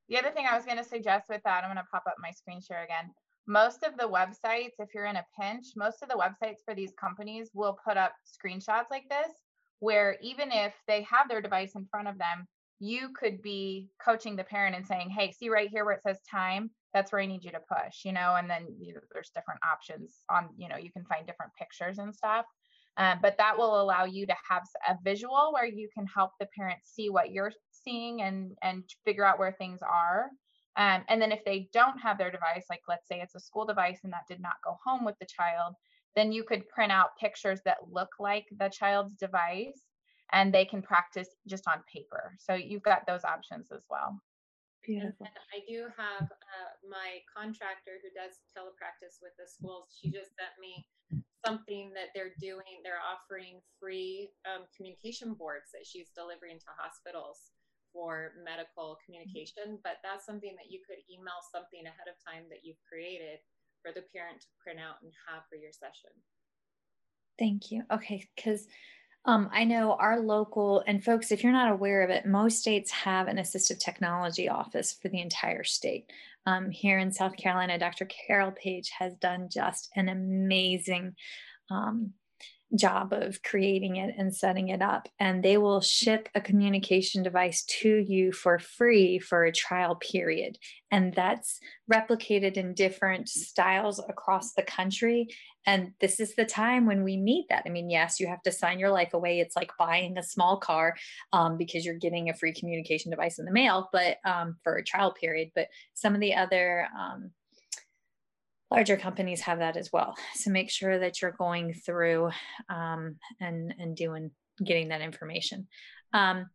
The other thing I was going to suggest with that, I'm going to pop up my screen share again. Most of the websites, if you're in a pinch, most of the websites for these companies will put up screenshots like this, where even if they have their device in front of them, you could be coaching the parent and saying, Hey, see right here where it says time, that's where I need you to push, you know, and then you know, there's different options on, you know, you can find different pictures and stuff. Um, but that will allow you to have a visual where you can help the parent see what you're seeing and and figure out where things are. Um, and then if they don't have their device, like let's say it's a school device and that did not go home with the child, then you could print out pictures that look like the child's device and they can practice just on paper. So you've got those options as well. beautiful. And I do have uh, my contractor who does telepractice with the schools. She just sent me something that they're doing. They're offering free um, communication boards that she's delivering to hospitals for medical communication. But that's something that you could email something ahead of time that you've created for the parent to print out and have for your session. Thank you. Okay, because um, I know our local and folks, if you're not aware of it, most states have an assistive technology office for the entire state. Um, here in South Carolina, Dr. Carol Page has done just an amazing um, job of creating it and setting it up. And they will ship a communication device to you for free for a trial period. And that's replicated in different styles across the country. And this is the time when we need that. I mean, yes, you have to sign your life away. It's like buying a small car um, because you're getting a free communication device in the mail, but um, for a trial period. But some of the other um, larger companies have that as well. So make sure that you're going through um, and and doing getting that information. Um,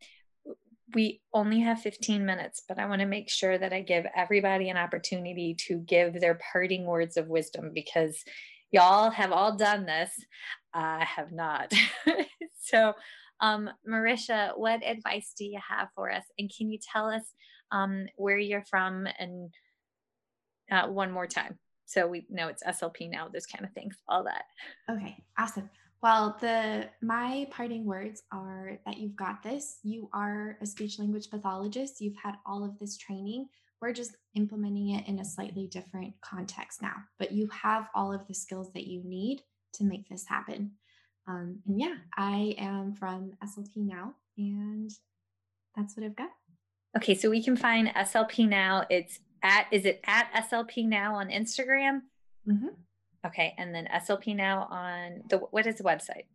we only have 15 minutes, but I want to make sure that I give everybody an opportunity to give their parting words of wisdom because y'all have all done this. I have not. so, um, Marisha, what advice do you have for us? And can you tell us um, where you're from and uh, one more time? So we know it's SLP now, those kind of things, all that. Okay, awesome. Well, the my parting words are that you've got this. You are a speech language pathologist. You've had all of this training. We're just implementing it in a slightly different context now, but you have all of the skills that you need to make this happen. Um, and yeah, I am from SLP now, and that's what I've got. Okay, so we can find SLP now. It's at is it at SLP now on Instagram? Mhm. Okay, and then SLP now on the what is the website?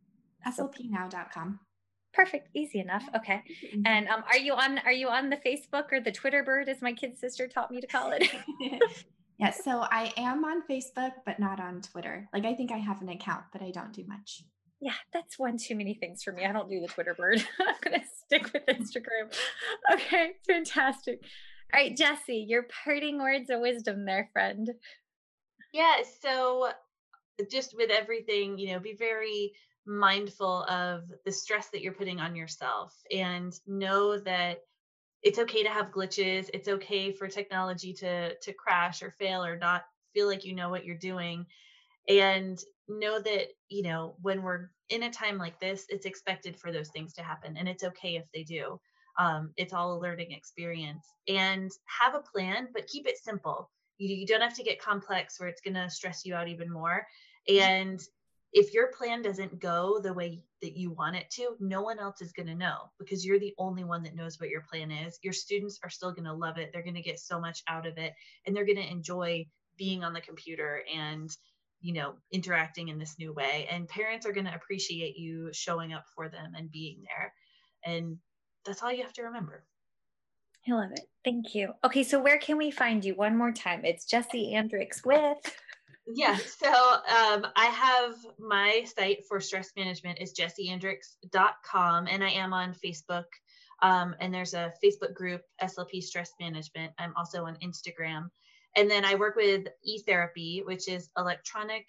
slpnow.com. Perfect, easy enough. Okay. And um, are you on are you on the Facebook or the Twitter bird, as my kid sister taught me to call it? yeah, so I am on Facebook, but not on Twitter. Like I think I have an account, but I don't do much. Yeah, that's one too many things for me. I don't do the Twitter bird. I'm gonna stick with Instagram. Okay, fantastic. All right, Jessi, your parting words of wisdom there, friend. Yeah, so uh, just with everything, you know, be very mindful of the stress that you're putting on yourself and know that it's okay to have glitches it's okay for technology to to crash or fail or not feel like you know what you're doing and know that you know when we're in a time like this it's expected for those things to happen and it's okay if they do um, it's all a learning experience. And have a plan but keep it simple. You, you don't have to get complex where it's going to stress you out even more. And if your plan doesn't go the way that you want it to, no one else is going to know because you're the only one that knows what your plan is. Your students are still going to love it. They're going to get so much out of it and they're going to enjoy being on the computer and you know interacting in this new way. And parents are going to appreciate you showing up for them and being there. And that's all you have to remember. I love it. Thank you. Okay so where can we find you one more time? It's Jessi andricks with yeah so um, i have my site for stress management is jessiandricks.com and i am on facebook. Um, and there's a facebook group slp stress management. I'm also on instagram. And then i work with etherapy which is electronic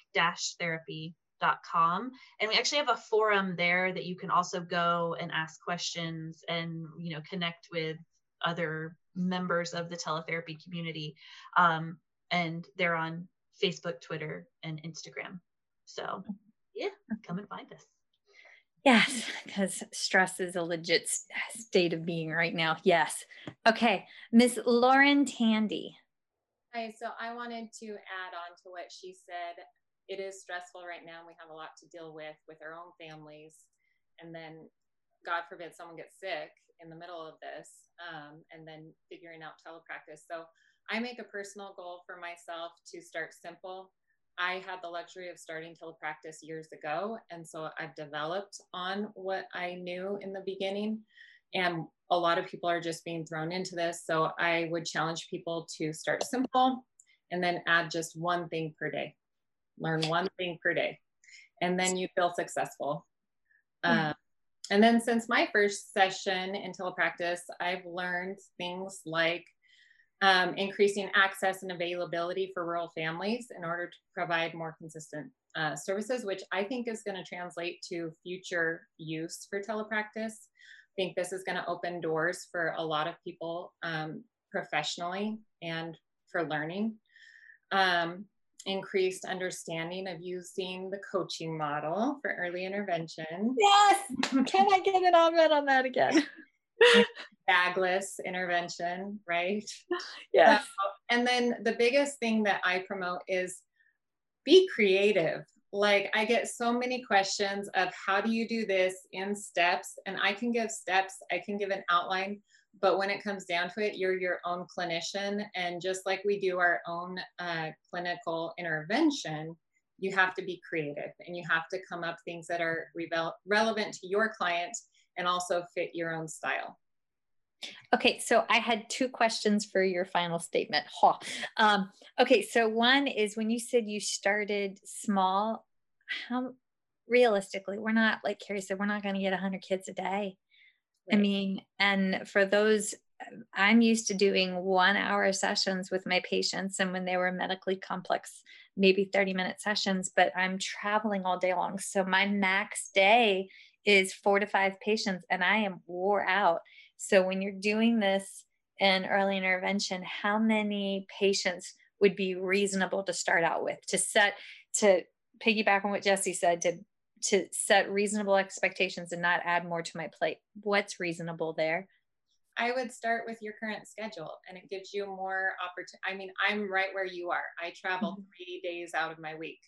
therapy.com and we actually have a forum there that you can also go and ask questions and you know connect with other members of the teletherapy community um, and they're on Facebook, Twitter, and Instagram. So, yeah, come and find us. Yes, because stress is a legit state of being right now. Yes. Okay, Miss Lauren Tandy. Hi, so I wanted to add on to what she said. It is stressful right now. We have a lot to deal with with our own families. And then, God forbid, someone gets sick in the middle of this, um, and then figuring out telepractice. So I make a personal goal for myself to start simple. I had the luxury of starting telepractice years ago. And so I've developed on what I knew in the beginning. And a lot of people are just being thrown into this. So I would challenge people to start simple and then add just one thing per day. Learn one thing per day. And then you feel successful. Mm-hmm. Um, and then since my first session in telepractice, I've learned things like um, increasing access and availability for rural families in order to provide more consistent uh, services, which I think is going to translate to future use for telepractice. I think this is going to open doors for a lot of people um, professionally and for learning. Um, increased understanding of using the coaching model for early intervention. Yes. Can I get an amen on that again? bagless intervention, right? Yes. So, and then the biggest thing that I promote is be creative. Like I get so many questions of how do you do this in steps? And I can give steps, I can give an outline, but when it comes down to it, you're your own clinician. And just like we do our own uh, clinical intervention, you have to be creative and you have to come up things that are re- relevant to your client and also fit your own style. Okay, so I had two questions for your final statement. Um, okay, so one is when you said you started small, how realistically, we're not like Carrie said, we're not going to get 100 kids a day. Right. I mean, and for those, I'm used to doing one hour sessions with my patients, and when they were medically complex, maybe 30 minute sessions, but I'm traveling all day long. So my max day is four to five patients and I am wore out. So when you're doing this in early intervention, how many patients would be reasonable to start out with to set to piggyback on what Jessi said to to set reasonable expectations and not add more to my plate. What's reasonable there? I would start with your current schedule and it gives you more opportunity. I mean, I'm right where you are. I travel mm-hmm. three days out of my week.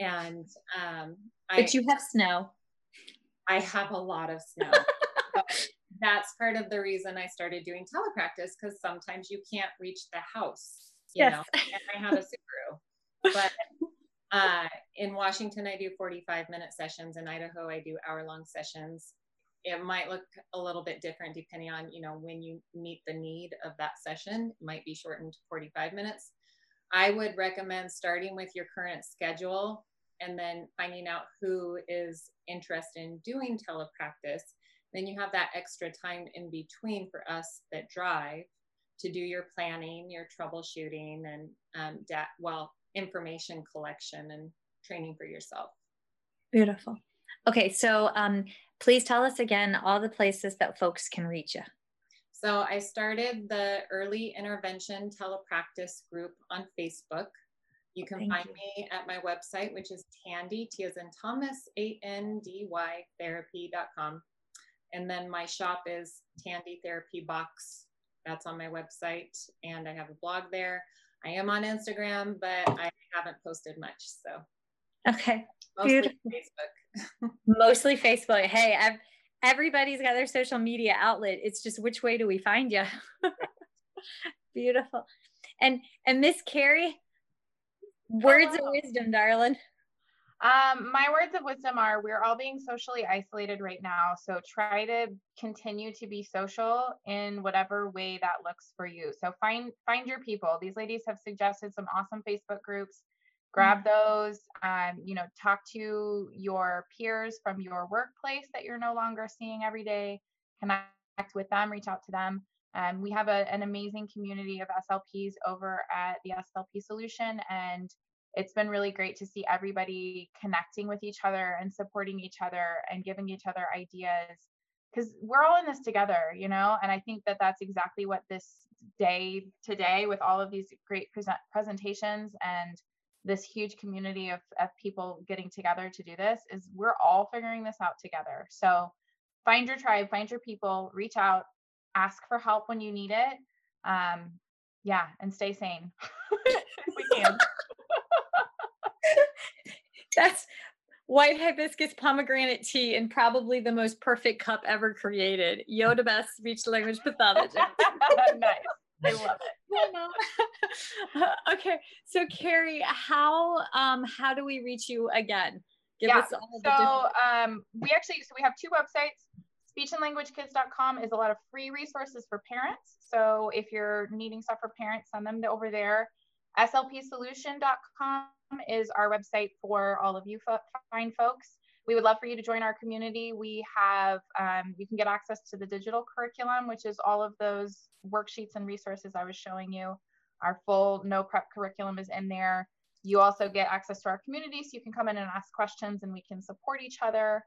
And um but I, you have snow. I have a lot of snow. that's part of the reason I started doing telepractice because sometimes you can't reach the house. You yes. know, and I have a Subaru. But uh, in Washington, I do 45 minute sessions. In Idaho, I do hour long sessions. It might look a little bit different depending on, you know, when you meet the need of that session. It might be shortened to 45 minutes. I would recommend starting with your current schedule and then finding out who is interested in doing telepractice. Then you have that extra time in between for us that drive to do your planning, your troubleshooting, and um, da- well, information collection and training for yourself. Beautiful. Okay, so um, please tell us again all the places that folks can reach you. So I started the early intervention telepractice group on Facebook. You can Thank find you. me at my website, which is Tandy, T as in Thomas, A N D Y therapy.com. And then my shop is Tandy Therapy Box. That's on my website. And I have a blog there. I am on Instagram, but I haven't posted much. So Okay, mostly Beautiful. Facebook. mostly Facebook. Hey, I've, everybody's got their social media outlet. It's just which way do we find you? Beautiful. And and Miss Carrie, oh, words Hello. of wisdom, darling. Um, my words of wisdom are we're all being socially isolated right now. So try to continue to be social in whatever way that looks for you. So find find your people. These ladies have suggested some awesome Facebook groups. Grab those. Um, you know, talk to your peers from your workplace that you're no longer seeing every day. Connect with them, reach out to them. Um, we have a, an amazing community of SLPs over at the SLP Solution, and it's been really great to see everybody connecting with each other and supporting each other and giving each other ideas because we're all in this together you know? And i think that that's exactly what this day today with all of these great present presentations and this huge community of, of people getting together to do this is we're all figuring this out together. So find your tribe find your people reach out ask for help when you need it um yeah and stay sane we can That's white hibiscus pomegranate tea and probably the most perfect cup ever created. Yoda best speech language pathology. nice. I love it. Okay, so Carrie, how um how do we reach you again? Give yeah. us all the different- So um, we actually so we have two websites. Speechandlanguagekids.com is a lot of free resources for parents. So if you're needing stuff for parents, send them to over there. SLPsolution.com is our website for all of you fo- fine folks. We would love for you to join our community. We have, um, you can get access to the digital curriculum, which is all of those worksheets and resources I was showing you. Our full no prep curriculum is in there. You also get access to our community, so you can come in and ask questions and we can support each other.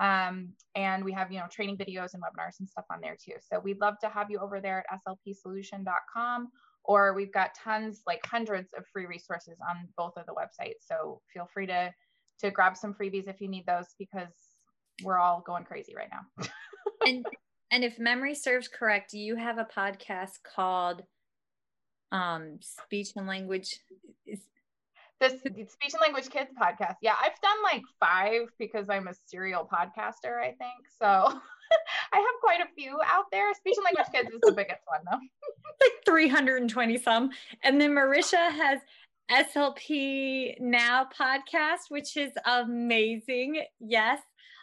Um, and we have, you know, training videos and webinars and stuff on there too. So we'd love to have you over there at slpsolution.com or we've got tons, like hundreds of free resources on both of the websites. So feel free to to grab some freebies if you need those because we're all going crazy right now. and and if memory serves correct, you have a podcast called um speech and language is this speech and language kids podcast. Yeah, I've done like five because I'm a serial podcaster, I think. So I have quite a few out there. Speech and language kids is the biggest one though. like 320 some. And then Marisha has SLP Now podcast, which is amazing. Yes.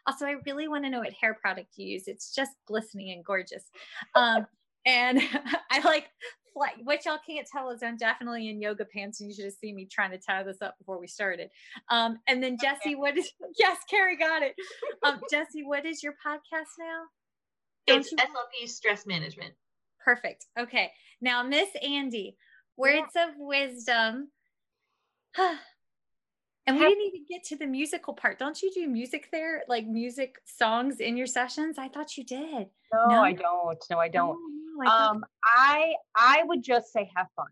Also, I really want to know what hair product you use. It's just glistening and gorgeous. Um, and I like fly, what y'all can't tell is I'm definitely in yoga pants, and you should have seen me trying to tie this up before we started. Um, and then Jessi, what is yes, Carrie got it. Um, Jessi, what is your podcast now? Don't It's you- SLP stress management. Perfect. Okay. Now, Miss Andy, words of wisdom. and we didn't even get to the musical part. Don't you do music there, like music songs in your sessions? I thought you did. No, No? I don't. No, I don't. I thought- Um, I I would just say have fun.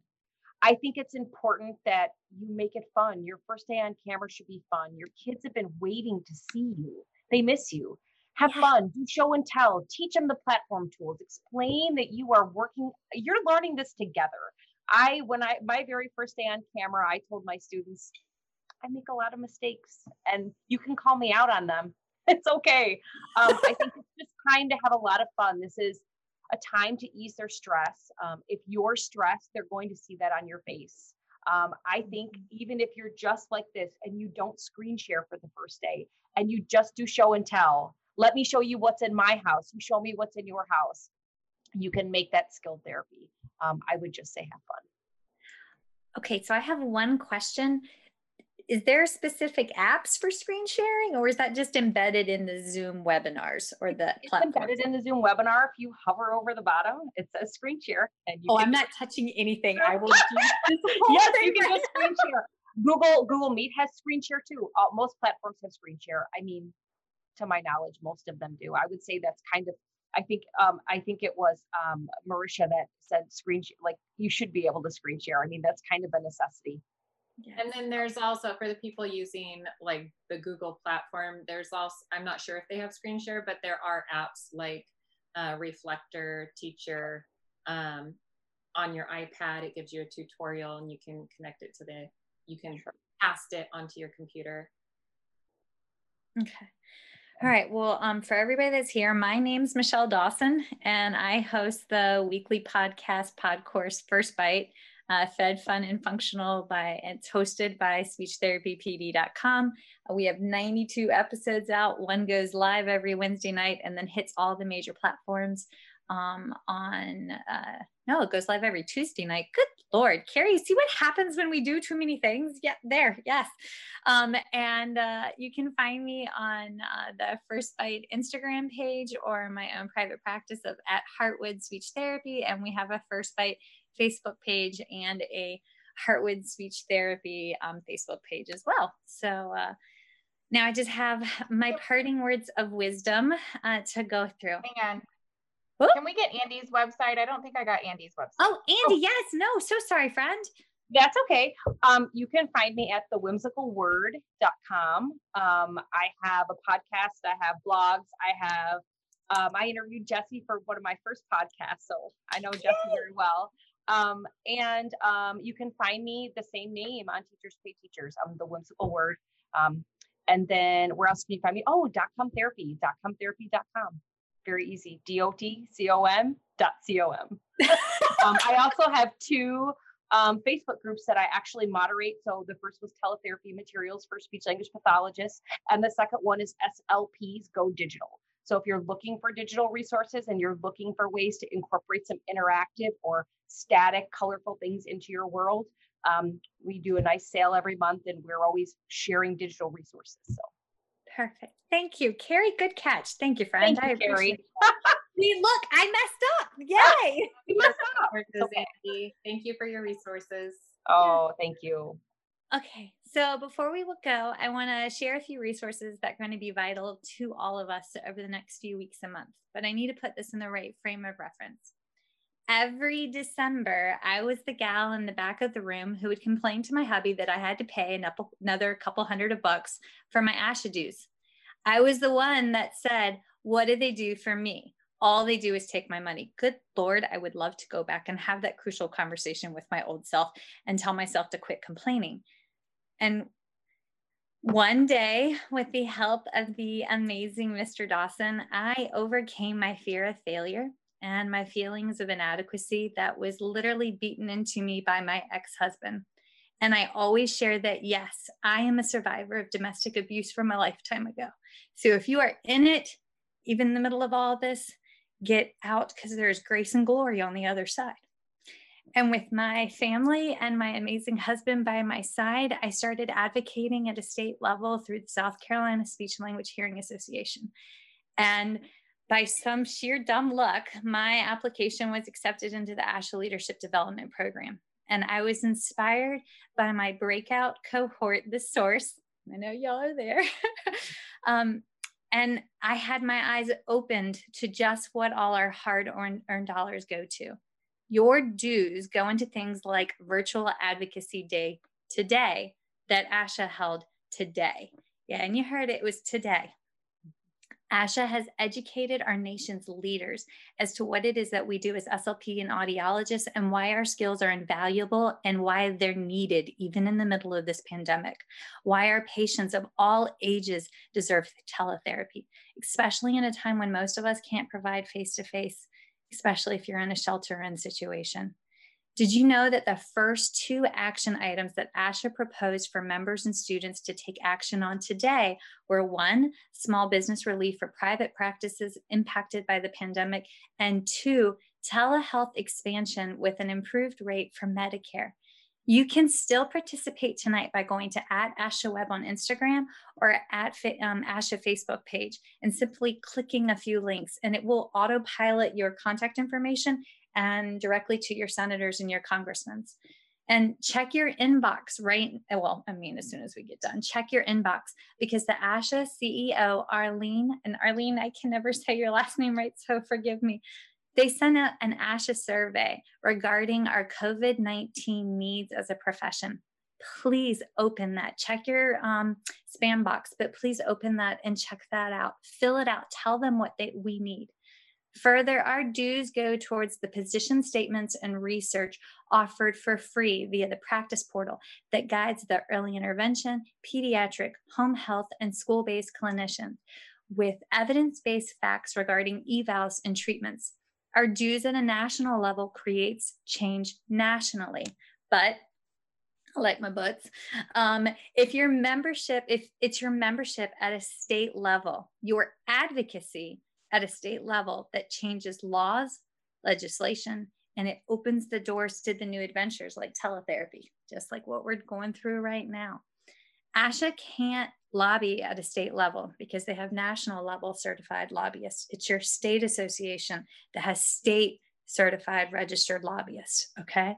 I think it's important that you make it fun. Your first day on camera should be fun. Your kids have been waiting to see you. They miss you. Have Yeah. fun. Do show and tell. Teach them the platform tools. Explain that you are working. You're learning this together. I when I my very first day on camera, I told my students, I make a lot of mistakes, and you can call me out on them. It's okay. Um, I think it's just trying to have a lot of fun. This is a time to ease their stress. Um, if you're stressed, they're going to see that on your face. Um, I think even if you're just like this and you don't screen share for the first day and you just do show and tell, let me show you what's in my house. You show me what's in your house. You can make that skill therapy. Um, I would just say have fun. Okay, so I have one question is there specific apps for screen sharing or is that just embedded in the zoom webinars or the it's platform? embedded in the zoom webinar. If you hover over the bottom it says screen share and oh i'm not touching anything. I will yes you can just screen share. Google google meet has screen share too. Uh, most platforms have screen share. I mean to my knowledge most of them do. I would say that's kind of I think um, I think it was um, Marisha that said screen share, like you should be able to screen share. I mean that's kind of a necessity. Yes. And then there's also for the people using like the Google platform, there's also, I'm not sure if they have screen share, but there are apps like uh, Reflector, Teacher. Um, on your iPad, it gives you a tutorial and you can connect it to the, you can cast it onto your computer. Okay. All right. Well, um, for everybody that's here, my name's Michelle Dawson, and I host the weekly podcast Pod Course First Bite uh, fed, fun, and functional by it's hosted by speechtherapypd.com. Uh, we have 92 episodes out. One goes live every Wednesday night and then hits all the major platforms um, on uh, no, it goes live every Tuesday night. Good Lord, Carrie, see what happens when we do too many things? Yeah, there, yes. Um, and uh, you can find me on uh, the First Bite Instagram page or my own private practice of at Heartwood Speech Therapy. And we have a First Bite Facebook page and a Heartwood Speech Therapy um, Facebook page as well. So uh, now I just have my parting words of wisdom uh, to go through. Hang on. Can we get Andy's website? I don't think I got Andy's website. Oh, Andy, oh. yes. No, so sorry, friend. That's okay. Um, you can find me at thewhimsicalword.com. Um, I have a podcast, I have blogs, I have um, I interviewed Jessi for one of my first podcasts, so I know Jessi very well. Um, and um, you can find me the same name on Teachers Pay Teachers. I'm the whimsical word. Um, and then where else can you find me? Oh, dot com therapy, dot com therapy.com. Very easy. D-O-T-C-O-M dot C-O-M. um, I also have two um, Facebook groups that I actually moderate. So the first was teletherapy materials for speech language pathologists. And the second one is SLPs Go Digital. So if you're looking for digital resources and you're looking for ways to incorporate some interactive or static, colorful things into your world, um, we do a nice sale every month and we're always sharing digital resources. So perfect. Thank you. Carrie, good catch. Thank you, friend. Thank you, I Carrie. See, look, I messed up. Yay. you messed up. Okay. Thank you for your resources. Oh, thank you. Okay, so before we go, I want to share a few resources that are going to be vital to all of us over the next few weeks and months, but I need to put this in the right frame of reference. Every December, I was the gal in the back of the room who would complain to my hubby that I had to pay another couple hundred of bucks for my ASHA. I was the one that said, What did they do for me? All they do is take my money. Good Lord, I would love to go back and have that crucial conversation with my old self and tell myself to quit complaining. And one day, with the help of the amazing Mr. Dawson, I overcame my fear of failure and my feelings of inadequacy that was literally beaten into me by my ex husband. And I always share that, yes, I am a survivor of domestic abuse from a lifetime ago. So if you are in it, even in the middle of all this, get out because there's grace and glory on the other side. And with my family and my amazing husband by my side, I started advocating at a state level through the South Carolina Speech and Language Hearing Association. And by some sheer dumb luck, my application was accepted into the ASHA Leadership Development Program. And I was inspired by my breakout cohort, The Source. I know y'all are there. um, and I had my eyes opened to just what all our hard earned dollars go to your dues go into things like virtual advocacy day today that ASHA held today. Yeah, and you heard it, it was today. ASHA has educated our nation's leaders as to what it is that we do as SLP and audiologists and why our skills are invaluable and why they're needed even in the middle of this pandemic. Why our patients of all ages deserve teletherapy, especially in a time when most of us can't provide face to face especially if you're in a shelter in situation. Did you know that the first two action items that ASHA proposed for members and students to take action on today were one, small business relief for private practices impacted by the pandemic, and two, telehealth expansion with an improved rate for Medicare. You can still participate tonight by going to at ASHA Web on Instagram or at um, ASHA Facebook page and simply clicking a few links, and it will autopilot your contact information and directly to your senators and your congressmen. And check your inbox right. Well, I mean, as soon as we get done, check your inbox because the ASHA CEO, Arlene, and Arlene, I can never say your last name right, so forgive me. They sent out an ASHA survey regarding our COVID 19 needs as a profession. Please open that. Check your um, spam box, but please open that and check that out. Fill it out. Tell them what they, we need. Further, our dues go towards the position statements and research offered for free via the practice portal that guides the early intervention, pediatric, home health, and school based clinicians with evidence based facts regarding evals and treatments. Our dues at a national level creates change nationally, but I like my butts. Um, if your membership, if it's your membership at a state level, your advocacy at a state level that changes laws, legislation, and it opens the doors to the new adventures like teletherapy, just like what we're going through right now. ASHA can't lobby at a state level because they have national level certified lobbyists. It's your state association that has state certified registered lobbyists. Okay.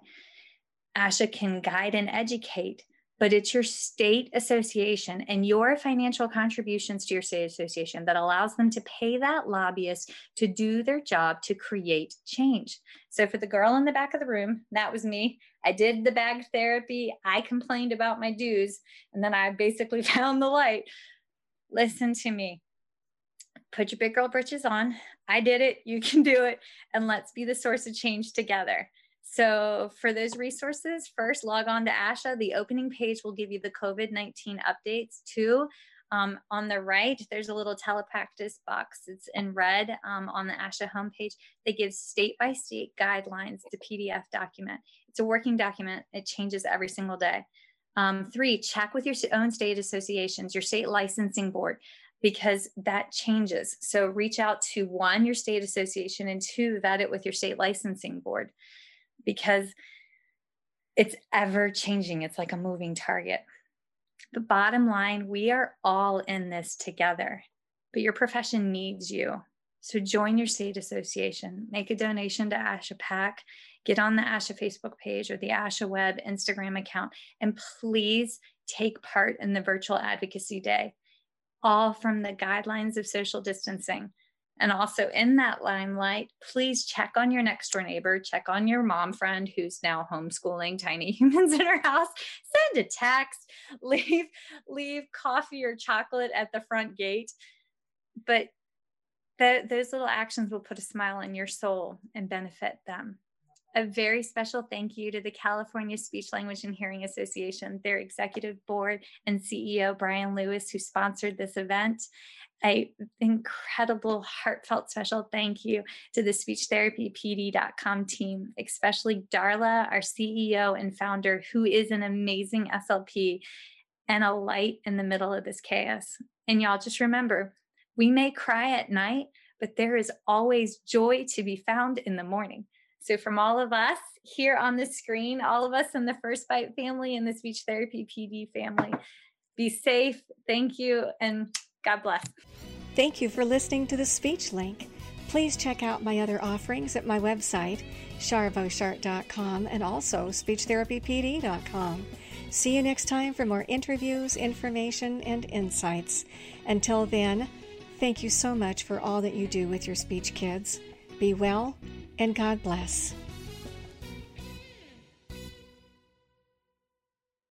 ASHA can guide and educate but it's your state association and your financial contributions to your state association that allows them to pay that lobbyist to do their job to create change. So, for the girl in the back of the room, that was me. I did the bag therapy. I complained about my dues, and then I basically found the light. Listen to me. Put your big girl britches on. I did it. You can do it. And let's be the source of change together. So for those resources, first log on to ASHA. The opening page will give you the COVID-19 updates too. Um, on the right, there's a little telepractice box. It's in red um, on the ASHA homepage that gives state by state guidelines It's a PDF document. It's a working document. It changes every single day. Um, three, check with your own state associations, your state licensing board, because that changes. So reach out to one, your state association, and two, vet it with your state licensing board because it's ever changing. It's like a moving target. The bottom line, we are all in this together, but your profession needs you. So join your state association, make a donation to ASHA PAC, get on the ASHA Facebook page or the ASHA Web Instagram account, and please take part in the virtual advocacy day, all from the guidelines of social distancing. And also in that limelight, please check on your next door neighbor, check on your mom friend who's now homeschooling tiny humans in her house. Send a text, leave leave coffee or chocolate at the front gate. But those little actions will put a smile on your soul and benefit them. A very special thank you to the California Speech Language and Hearing Association, their executive board and CEO, Brian Lewis, who sponsored this event, a incredible heartfelt special thank you to the speechtherapypd.com team especially darla our ceo and founder who is an amazing slp and a light in the middle of this chaos. And y'all just remember we may cry at night but there is always joy to be found in the morning so from all of us here on the screen all of us in the first bite family and the speech therapy pd family be safe thank you and God bless. Thank you for listening to the Speech Link. Please check out my other offerings at my website, charvoshart.com, and also speechtherapypd.com. See you next time for more interviews, information, and insights. Until then, thank you so much for all that you do with your speech kids. Be well, and God bless.